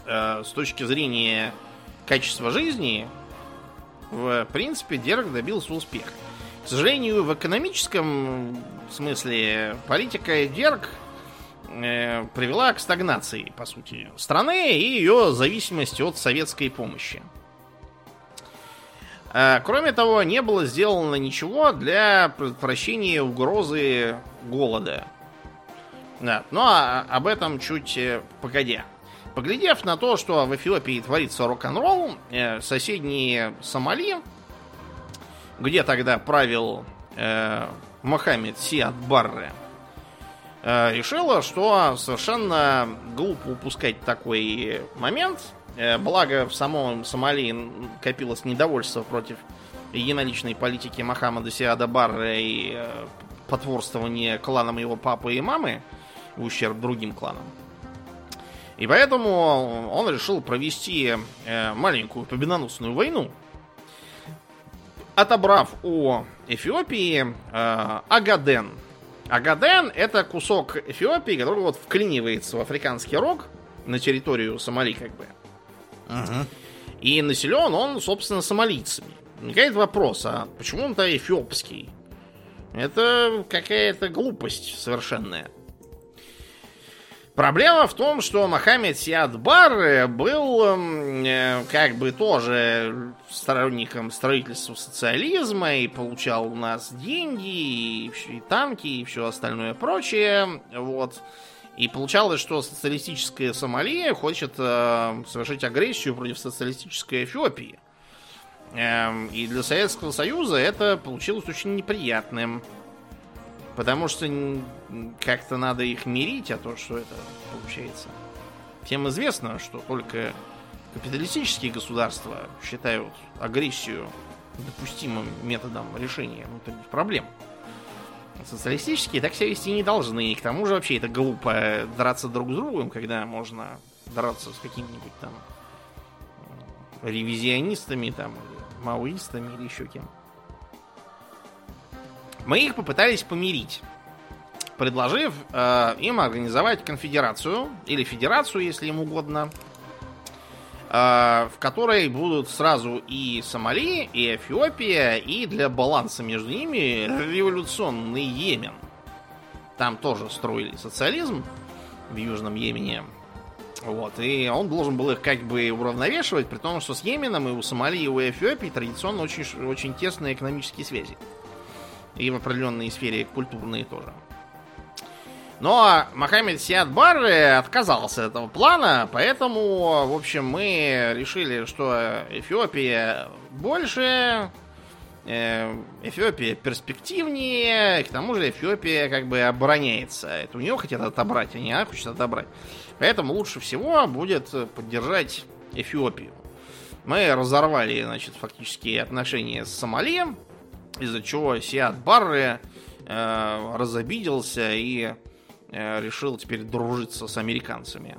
э, с точки зрения качества жизни, в принципе, Дерг добился успеха. К сожалению, в экономическом смысле политика Дерг э, привела к стагнации, по сути, страны и ее зависимости от советской помощи. Э, кроме того, не было сделано ничего для предотвращения угрозы голода. Да, но об этом чуть э, погодя. Поглядев на то, что в Эфиопии творится рок-н-ролл, э, соседние Сомали, где тогда правил э, Мохаммед Сиад Барре, решила, что совершенно глупо упускать такой момент. Э, благо в самом Сомали копилось недовольство против единоличной политики Мохаммада Сиада Барра и э, потворствования кланам его папы и мамы в ущерб другим кланам. И поэтому он решил провести э, маленькую победоносную войну, отобрав у Эфиопии э, Агаден. Агаден это кусок Эфиопии, который вот вклинивается в африканский рог на территорию Сомали как бы. Ага. И населен он, собственно, сомалийцами. Возникает вопрос, а почему он-то эфиопский? Это какая-то глупость совершенная. Проблема в том, что Мохаммед Сиад Бар был э, как бы тоже сторонником строительства социализма и получал у нас деньги, и, и танки, и все остальное прочее. Вот. И получалось, что социалистическая Сомалия хочет э, совершить агрессию против социалистической Эфиопии. Эм, и для Советского Союза это получилось очень неприятным. Потому что как-то надо их мирить, а то, что это получается. Всем известно, что только капиталистические государства считают агрессию допустимым методом решения внутренних проблем. Социалистические так себя вести не должны. И к тому же вообще это глупо драться друг с другом, когда можно драться с какими-нибудь там ревизионистами, там, маоистами или еще кем. Мы их попытались помирить, предложив э, им организовать конфедерацию или федерацию, если им угодно, э, в которой будут сразу и Сомали, и Эфиопия, и для баланса между ними революционный Йемен. Там тоже строили социализм в Южном Йемене. Вот, и он должен был их как бы уравновешивать, при том, что с Йеменом и у Сомали, и у Эфиопии традиционно очень, очень тесные экономические связи. И в определенной сфере культурные тоже. Но Мохаммед Сиад Барре отказался от этого плана, поэтому, в общем, мы решили, что Эфиопия больше, э, Эфиопия перспективнее, и к тому же Эфиопия как бы обороняется. Это у нее хотят отобрать, а не она хочет отобрать. Поэтому лучше всего будет поддержать Эфиопию. Мы разорвали, значит, фактически отношения с Сомали, из-за чего Сиат Барре э, разобиделся и э, решил теперь дружиться с американцами.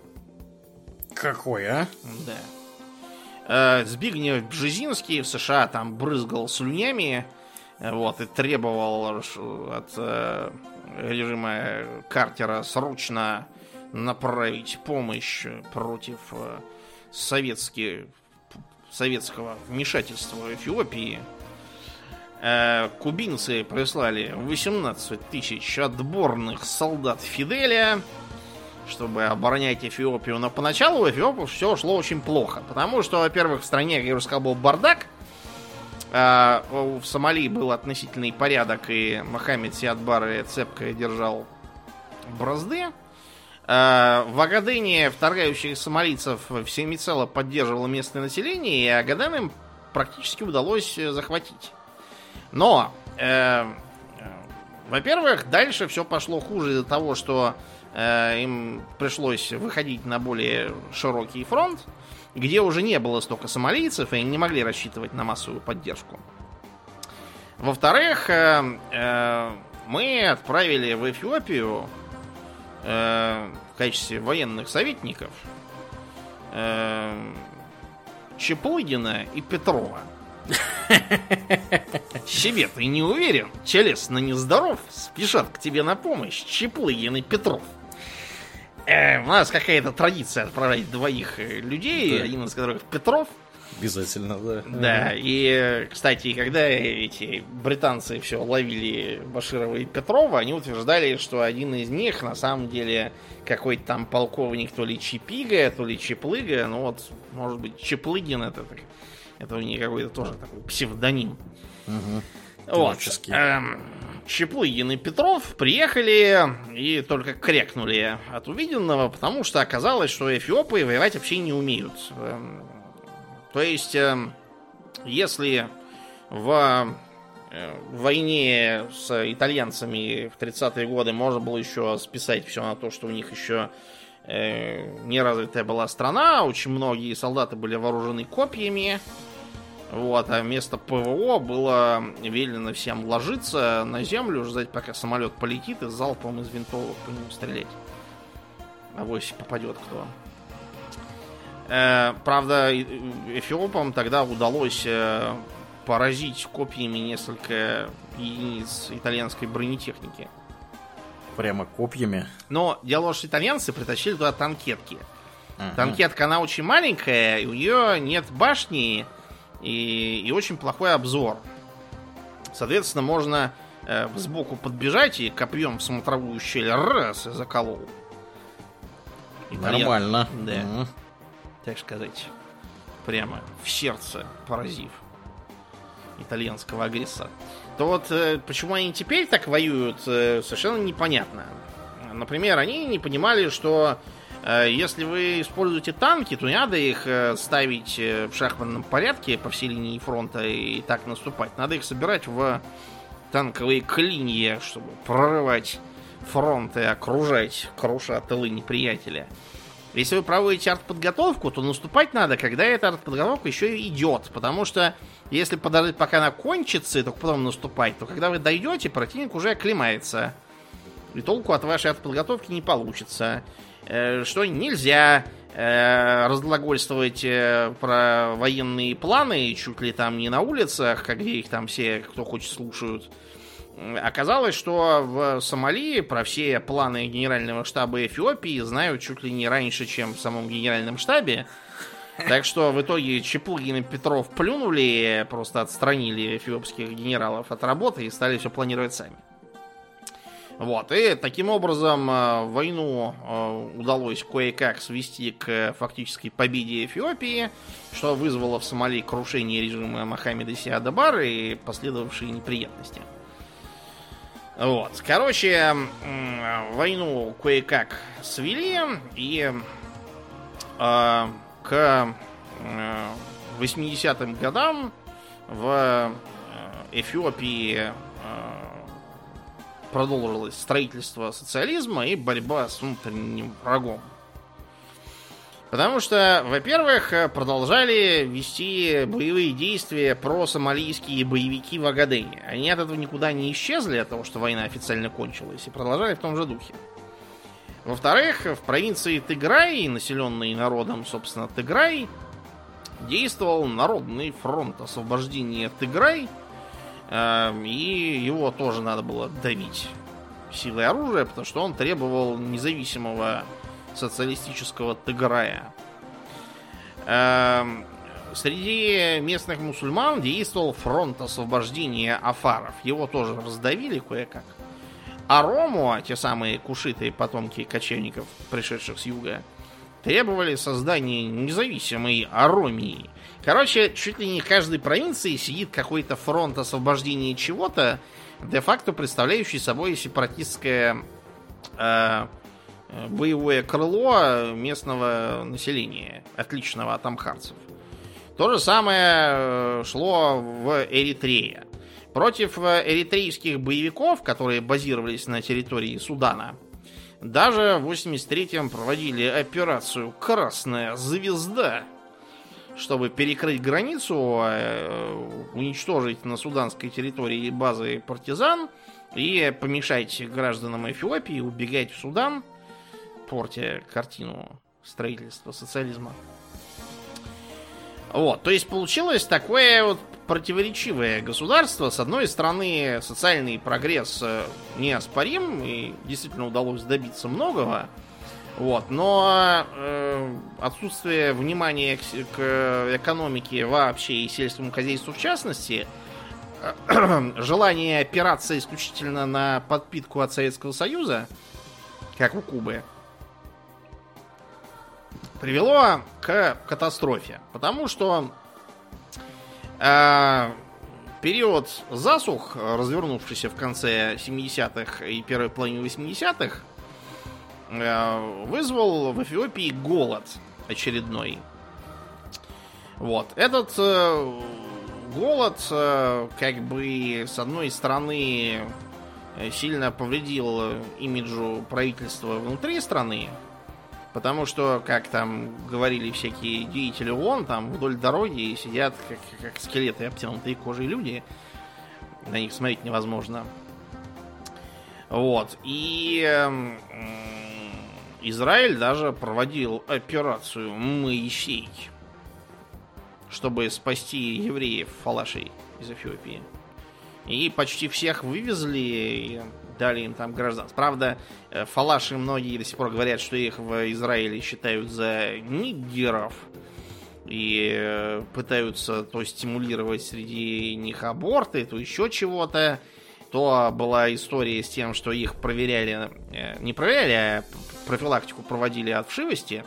Какой, а? Да. Э, Збигнев Бжезинский в США там брызгал слюнями, вот, и требовал от э, режима Картера срочно направить помощь против э, советских, советского вмешательства в Эфиопии. Э, кубинцы прислали 18 тысяч отборных солдат Фиделя, чтобы оборонять Эфиопию. Но поначалу в Эфиопию все шло очень плохо. Потому что, во-первых, в стране, как я уже сказал, был бардак. А в Сомали был относительный порядок, и Мохаммед Сиадбар цепко держал бразды. А в Агадене вторгающих сомалийцев всемицело поддерживало местное население, и Агаден им практически удалось захватить. Но, э, во-первых, дальше все пошло хуже из-за того, что э, им пришлось выходить на более широкий фронт, где уже не было столько сомалийцев, и они не могли рассчитывать на массовую поддержку. Во-вторых, э, э, мы отправили в Эфиопию э, в качестве военных советников э, Чеплыгина и Петрова. Себе ты не уверен, телесно нездоров, спешат к тебе на помощь Чеплыгин и Петров. Э, у нас какая-то традиция отправлять двоих э, людей, да. один из которых Петров. Обязательно, да. Да, и, кстати, когда эти британцы все ловили Баширова и Петрова, они утверждали, что один из них на самом деле какой-то там полковник то ли Чипига, то ли Чеплыга, ну вот, может быть, Чеплыгин это так это у них какой-то тоже такой псевдоним. Угу. Вот. Эм, Чеплыгин и Петров приехали и только крекнули от увиденного, потому что оказалось, что эфиопы воевать вообще не умеют. Эм, то есть, эм, если в э, войне с итальянцами в 30-е годы можно было еще списать все на то, что у них еще э, неразвитая была страна, очень многие солдаты были вооружены копьями, вот, а вместо ПВО было велено всем ложиться на землю, ждать, пока самолет полетит, и залпом из винтовок по нему стрелять. Авось попадет кто. Э, правда, эфиопам тогда удалось э, поразить копьями несколько единиц итальянской бронетехники. Прямо копьями. Но дело, что итальянцы притащили туда танкетки. uh Танкетка, она очень маленькая, и у нее нет башни и, и очень плохой обзор. Соответственно, можно э, сбоку подбежать и копьем в смотровую щель раз и заколол. Итальян... Нормально. Да. uh Так сказать. Прямо в сердце поразив итальянского агрессора. То вот э, почему они теперь так воюют, э, совершенно непонятно. Например, они не понимали, что если вы используете танки, то не надо их ставить в шахматном порядке по всей линии фронта и так наступать. Надо их собирать в танковые клинья, чтобы прорывать фронт и окружать, круша тылы неприятеля. Если вы проводите артподготовку, то наступать надо, когда эта артподготовка еще идет. Потому что если подождать, пока она кончится, и только потом наступать, то когда вы дойдете, противник уже оклемается. И толку от вашей артподготовки не получится. Э, что нельзя э, разглагольствовать э, про военные планы, чуть ли там не на улицах, где их там все, кто хочет, слушают Оказалось, что в Сомали про все планы Генерального штаба Эфиопии знают чуть ли не раньше, чем в самом Генеральном штабе. Так что в итоге Чеплыгин и Петров плюнули, просто отстранили эфиопских генералов от работы и стали все планировать сами. Вот, и таким образом э, войну э, удалось кое-как свести к фактической победе Эфиопии, что вызвало в Сомали крушение режима Мохаммеда Сиада Бара и последовавшие неприятности. Вот. Короче, войну кое-как свели, и э, к 80-м годам в э, Эфиопии э, продолжилось строительство социализма и борьба с внутренним врагом. Потому что, во-первых, продолжали вести боевые действия про сомалийские боевики в Агадене. Они от этого никуда не исчезли, от того, что война официально кончилась, и продолжали в том же духе. Во-вторых, в провинции Тыграй, населенной народом, собственно, Тыграй, действовал Народный фронт освобождения Тыграй, и его тоже надо было давить силой оружия, потому что он требовал независимого социалистического Тыграя. Эм, среди местных мусульман действовал фронт освобождения афаров. Его тоже раздавили кое-как. А Рому, те самые кушитые потомки кочевников, пришедших с юга, требовали создания независимой Аромии. Короче, чуть ли не в каждой провинции сидит какой-то фронт освобождения чего-то, де-факто представляющий собой сепаратистское э, боевое крыло местного населения, отличного от амхарцев. То же самое э, шло в Эритрее. Против э, эритрейских боевиков, которые базировались на территории Судана, даже в 83-м проводили операцию «Красная звезда», чтобы перекрыть границу, уничтожить на суданской территории базы партизан и помешать гражданам Эфиопии убегать в Судан – портя картину строительства социализма. Вот, то есть получилось такое вот противоречивое государство. С одной стороны, социальный прогресс э, неоспорим, и действительно удалось добиться многого. Вот, но э, отсутствие внимания к, к экономике вообще и сельскому хозяйству в частности, э, желание опираться исключительно на подпитку от Советского Союза, как у Кубы, привело к катастрофе. Потому что э, период засух, развернувшийся в конце 70-х и первой половине 80-х, э, вызвал в Эфиопии голод очередной. Вот. Этот э, голод, э, как бы, с одной стороны, сильно повредил имиджу правительства внутри страны, Потому что, как там говорили всякие деятели ООН, там вдоль дороги сидят как, как скелеты, обтянутые кожей люди. На них смотреть невозможно. Вот. И Израиль даже проводил операцию Моисей, чтобы спасти евреев фалашей из Эфиопии. И почти всех вывезли и дали им там гражданство. Правда, э, фалаши многие до сих пор говорят, что их в Израиле считают за нигеров. И э, пытаются то стимулировать среди них аборты, то еще чего-то. То была история с тем, что их проверяли, э, не проверяли, а профилактику проводили от вшивости,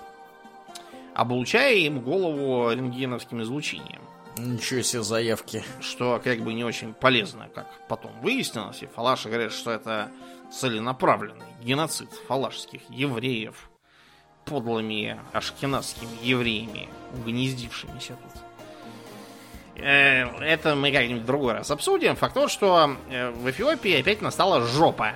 облучая им голову рентгеновским излучением. Ничего себе заявки. Что как бы не очень полезно, как потом выяснилось. И фалаши говорят, что это целенаправленный геноцид фалашских евреев подлыми ашкенадскими евреями, угнездившимися тут. Э, это мы как-нибудь в другой раз обсудим. Факт тот, что э, в Эфиопии опять настала жопа.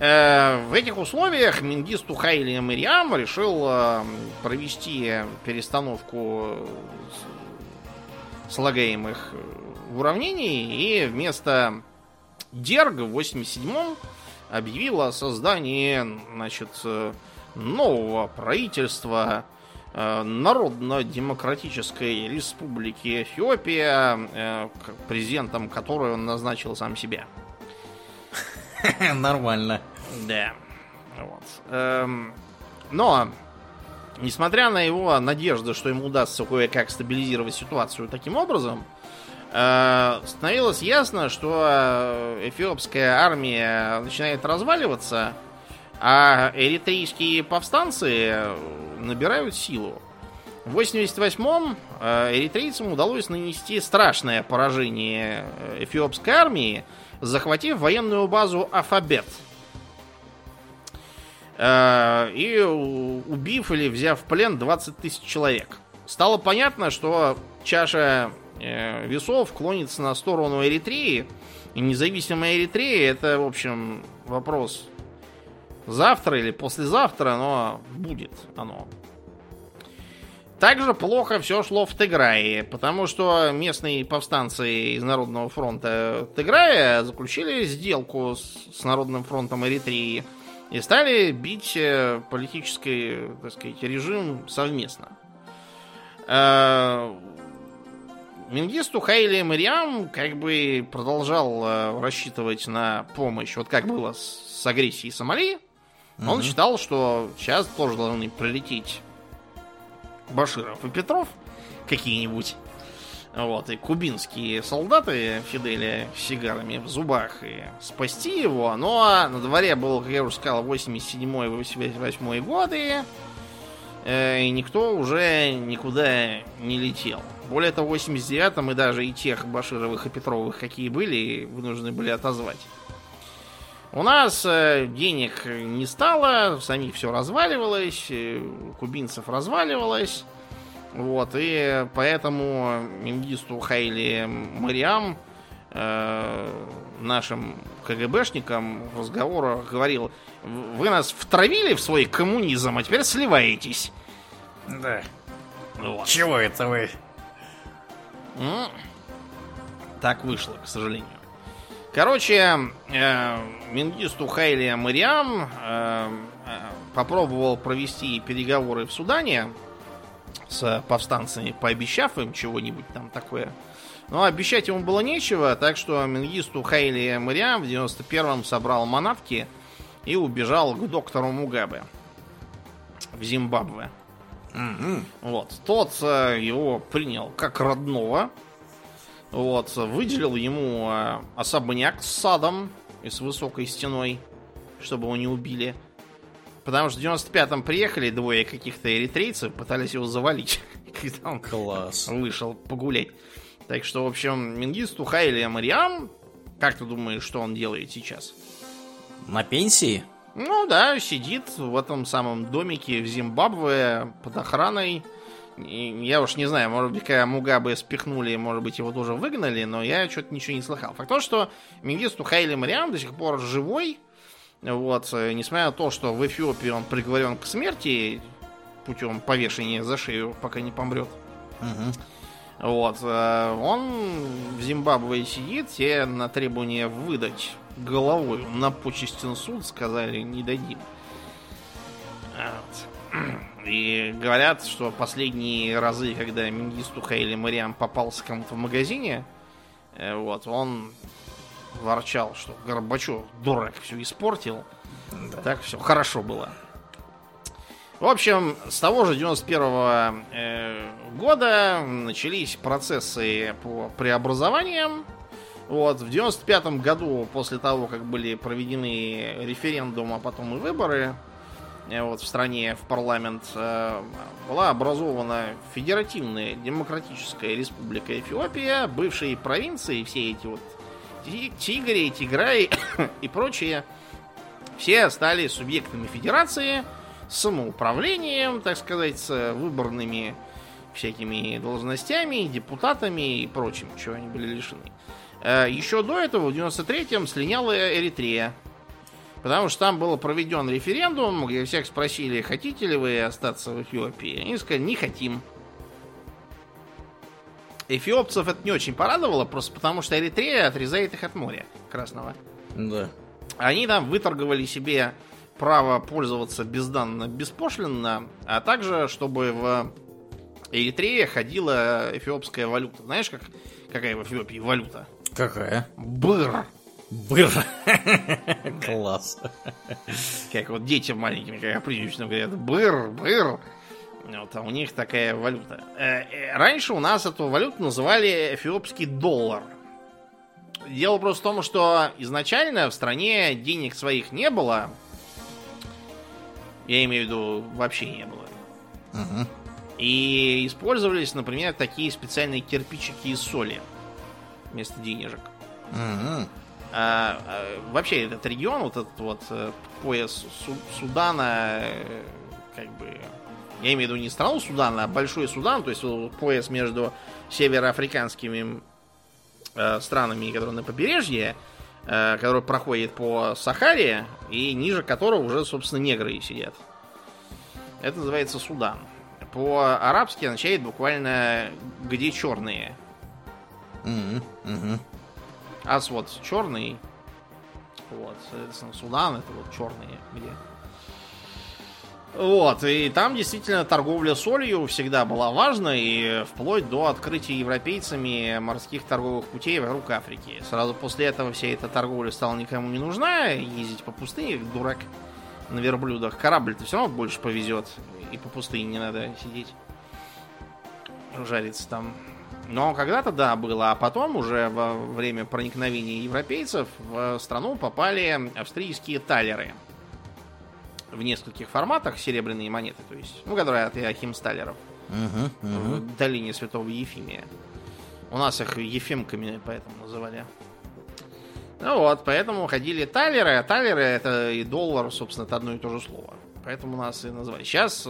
Э, в этих условиях Мингисту Хайли Мариам решил э, провести перестановку слагаемых уравнений и вместо Дерга в 87-м объявил о создании значит, нового правительства Народно-демократической республики Эфиопия, э, президентом которой он назначил сам себя. Нормально. Да. Вот. Эм, но, несмотря на его надежды, что ему удастся кое-как стабилизировать ситуацию таким образом, э, становилось ясно, что э, эфиопская армия начинает разваливаться, а эритрейские повстанцы набирают силу. В 88-м э, эритрейцам удалось нанести страшное поражение эфиопской армии, захватив военную базу Алфабет. Э, и убив или взяв в плен 20 тысяч человек. Стало понятно, что чаша э, весов клонится на сторону Эритреи. И независимая Эритрея это, в общем, вопрос завтра или послезавтра, но будет оно. Также плохо все шло в Теграе, потому что местные повстанцы из Народного фронта Теграя заключили сделку с, с Народным фронтом Эритреи и стали бить э, политический, так сказать, режим совместно. Э, Мингисту Хайли Мариам как бы продолжал э, рассчитывать на помощь, вот как было с, с агрессией Сомали. Угу. Он считал, что сейчас тоже должны прилететь Баширов и Петров какие-нибудь. Вот, и кубинские солдаты Фиделя с сигарами в зубах и спасти его. Но на дворе был, как я уже сказал, 87-88 годы. Э, и никто уже никуда не летел. Более того, в 89-м и даже и тех Башировых и Петровых, какие были, вынуждены были отозвать. У нас э, денег не стало, самих все разваливалось, э, кубинцев разваливалось. Вот, и поэтому Мингисту Хайли Мариам, э, нашим КГБшникам в разговорах говорил, вы нас втравили в свой коммунизм, а теперь сливаетесь. Да. Вот. Чего это вы? Ну, так вышло, к сожалению. Короче, э, Мингисту Хайли Мариам э, э, попробовал провести переговоры в Судане с повстанцами, пообещав им чего-нибудь там такое. Но обещать ему было нечего, так что Мингисту Хайли Мариам в 91-м собрал манатки и убежал к доктору Мугабе в Зимбабве. Mm-hmm. Вот. Тот э, его принял как родного, вот, выделил ему э, особняк с садом и с высокой стеной, чтобы его не убили. Потому что в 95-м приехали двое каких-то эритрейцев, пытались его завалить, когда он Класс. вышел погулять. Так что, в общем, Мингисту Хайли Мариам, как ты думаешь, что он делает сейчас? На пенсии? Ну да, сидит в этом самом домике в Зимбабве под охраной я уж не знаю, может быть, когда Мугабе спихнули, может быть, его тоже выгнали, но я что-то ничего не слыхал. Факт то, что Мингисту Хайли Мариам до сих пор живой, вот, несмотря на то, что в Эфиопии он приговорен к смерти путем повешения за шею, пока не помрет. Угу. Вот, э, он в Зимбабве сидит, те на требование выдать головой на почестен суд сказали, не дадим. Вот. И говорят, что последние разы, когда Мингисту Хайли Мариам попался кому-то в магазине, э, вот, он ворчал, что Горбачев, дурак, все испортил. Да. Так все хорошо было. В общем, с того же 91 -го, э, года начались процессы по преобразованиям. Вот, в 95 году, после того, как были проведены референдум, а потом и выборы, вот в стране, в парламент, э, была образована Федеративная Демократическая Республика Эфиопия, бывшие провинции, все эти вот Тигри, Тиграй и прочие, все стали субъектами федерации – самоуправлением, так сказать, с выборными всякими должностями, депутатами и прочим, чего они были лишены. Э, Еще до этого, в 93-м, слиняла Эритрея. Потому что там был проведен референдум, где всех спросили, хотите ли вы остаться в Эфиопии. Они сказали, не хотим. Эфиопцев это не очень порадовало, просто потому что Эритрея отрезает их от моря Красного. Да. Они там выторговали себе право пользоваться безданно беспошлинно, а также, чтобы в Эритрее ходила эфиопская валюта. Знаешь, как, какая в Эфиопии валюта? Какая? Быр. Быр. Класс. Как вот дети маленькими, как прилично говорят, быр, быр. Вот, а у них такая валюта. Э, э, раньше у нас эту валюту называли эфиопский доллар. Дело просто в том, что изначально в стране денег своих не было, я имею в виду, вообще не было. Угу. И использовались, например, такие специальные кирпичики из соли вместо денежек. Угу. А, а, вообще этот регион, вот этот вот э, пояс Су- Судана, э, как бы, я имею в виду не страну Судана, а большой Судан, то есть пояс между североафриканскими э, странами, которые на побережье, Э, который проходит по Сахаре, и ниже которого уже, собственно, негры сидят. Это называется Судан. По-арабски означает буквально где черные. Mm-hmm. Mm-hmm. Асвод черный. Вот, соответственно, Судан это вот черные где. Вот, и там действительно торговля солью всегда была важна, и вплоть до открытия европейцами морских торговых путей вокруг Африки. Сразу после этого вся эта торговля стала никому не нужна, ездить по пустыне, дурак, на верблюдах. Корабль-то все равно больше повезет, и по пустыне не надо сидеть, жариться там. Но когда-то, да, было, а потом уже во время проникновения европейцев в страну попали австрийские талеры – в нескольких форматах серебряные монеты, то есть, ну, которые от Иохим Сталеров uh-huh, uh-huh. в долине Святого Ефимия. У нас их Ефимками поэтому называли. Ну вот, поэтому ходили талеры, а талеры это и доллар, собственно, это одно и то же слово. Поэтому нас и называли. Сейчас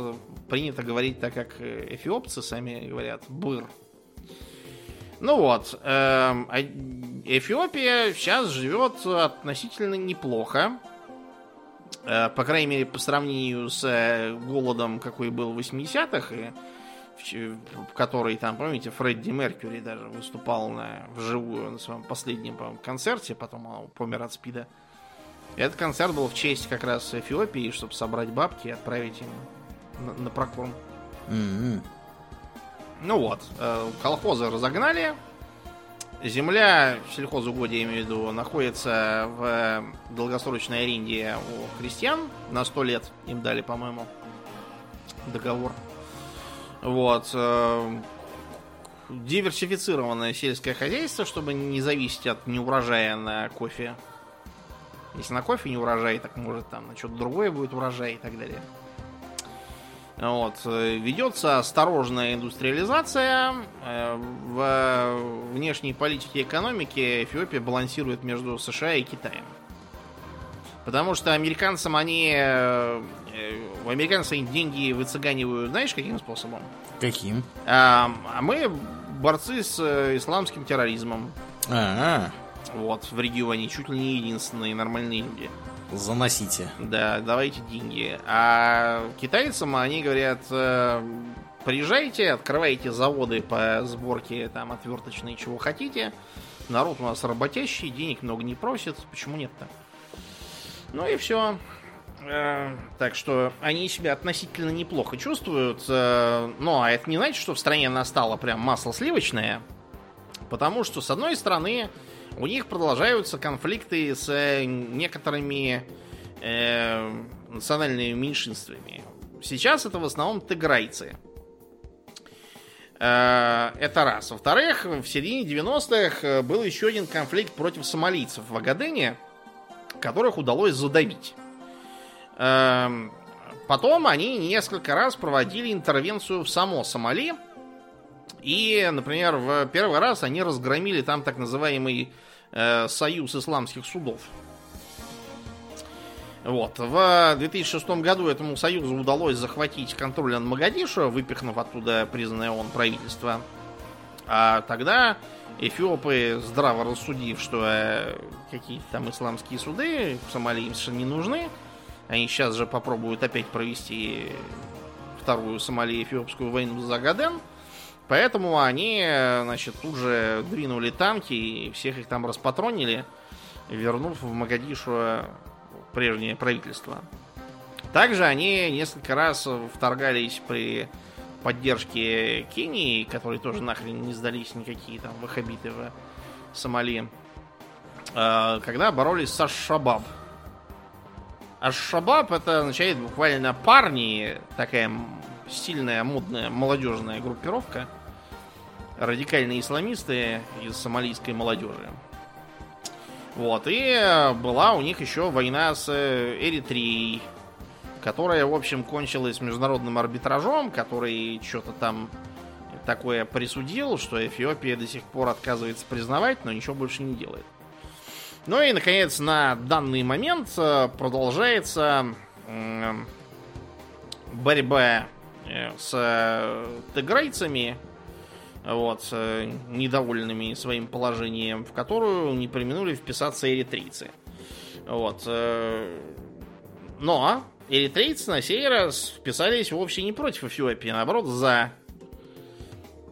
принято говорить так, как э, эфиопцы сами говорят, быр. Ну вот, эм, а Эфиопия сейчас живет относительно неплохо. Э, по крайней мере, по сравнению с э, голодом, какой был в 80-х, и в который там, помните, Фредди Меркьюри даже выступал на, вживую на своем последнем по концерте, потом он помер от спида. Этот концерт был в честь как раз Эфиопии, чтобы собрать бабки и отправить им на, на прокорм. Mm-hmm. Ну вот, э, колхозы разогнали, Земля в сельхозугодии, я имею в виду, находится в долгосрочной аренде у крестьян на 100 лет. Им дали, по-моему, договор. Вот. Э, диверсифицированное сельское хозяйство, чтобы не зависеть от неурожая на кофе. Если на кофе не урожай, так может там на что-то другое будет урожай и так далее. Вот. Ведется осторожная индустриализация. Э, в внешней политике и экономике Эфиопия балансирует между США и Китаем. Потому что американцам они... Э, у американцев они деньги выцыганивают, знаешь, каким способом? Каким? А, а мы борцы с э, исламским терроризмом. А-а. Вот, в регионе чуть ли не единственные нормальные люди. Заносите. Да, давайте деньги. А китайцам они говорят, э, приезжайте, открывайте заводы по сборке там отверточной, чего хотите. Народ у нас работящий, денег много не просит. Почему нет-то? Ну и все. Э, так что они себя относительно неплохо чувствуют. Э, но это не значит, что в стране настало прям масло сливочное. Потому что, с одной стороны, у них продолжаются конфликты с э, некоторыми э, национальными меньшинствами. Сейчас это в основном тыграйцы. Э, это раз. Во-вторых, в середине 90-х был еще один конфликт против сомалийцев в Агадене, которых удалось задавить. Эм, потом они несколько раз проводили интервенцию в само Сомали. И, например, в первый раз они разгромили там так называемый э, Союз исламских судов. Вот. В 2006 году этому союзу удалось захватить контроль над Магадишу, выпихнув оттуда признанное он правительство. А тогда эфиопы, здраво рассудив, что э, какие-то там исламские суды в Сомали им совершенно не нужны, они сейчас же попробуют опять провести вторую Сомали-Эфиопскую войну за Гаден. Поэтому они, значит, тут же двинули танки и всех их там распатронили, вернув в Магадишу прежнее правительство. Также они несколько раз вторгались при поддержке Кении, которые тоже нахрен не сдались никакие там вахабиты в Сомали, а, когда боролись со Шабаб. А Шабаб это означает буквально парни, такая стильная, модная, молодежная группировка. Радикальные исламисты из сомалийской молодежи. Вот, и была у них еще война с Эритрией, которая, в общем, кончилась международным арбитражом, который что-то там такое присудил, что Эфиопия до сих пор отказывается признавать, но ничего больше не делает. Ну и, наконец, на данный момент э, продолжается борьба э, с э, теграйцами, вот, недовольными своим положением, в которую не применули вписаться эритрейцы. Вот. Но эритрейцы на сей раз вписались вовсе не против Эфиопии, а наоборот за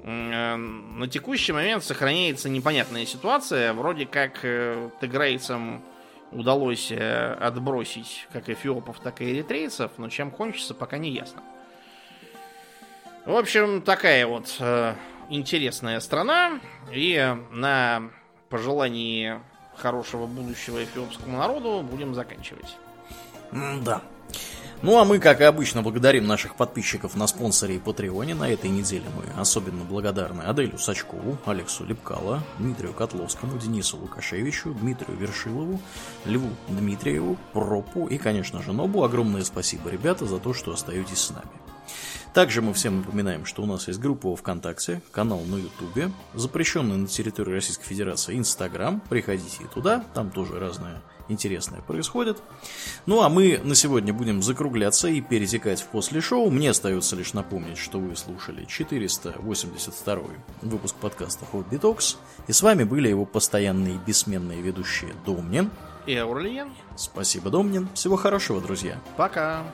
Э, на текущий момент сохраняется непонятная ситуация. Вроде как э, тигрейцам удалось э, отбросить как эфиопов, так и эритрейцев, но чем кончится, пока не ясно. В общем, такая вот э, интересная страна. И на пожелании хорошего будущего эфиопскому народу будем заканчивать. Да. Ну а мы, как и обычно, благодарим наших подписчиков на спонсоре и Патреоне. На этой неделе мы особенно благодарны Аделю Сачкову, Алексу Лепкало, Дмитрию Котловскому, Денису Лукашевичу, Дмитрию Вершилову, Льву Дмитриеву, Пропу и, конечно же, Нобу. Огромное спасибо, ребята, за то, что остаетесь с нами. Также мы всем напоминаем, что у нас есть группа во ВКонтакте, канал на Ютубе, запрещенный на территории Российской Федерации Инстаграм. Приходите и туда, там тоже разное интересное происходит. Ну а мы на сегодня будем закругляться и перетекать в после шоу. Мне остается лишь напомнить, что вы слушали 482 выпуск подкаста Hot Detox. И с вами были его постоянные бессменные ведущие Домнин и Аурлиен. Спасибо, Домнин. Всего хорошего, друзья. Пока.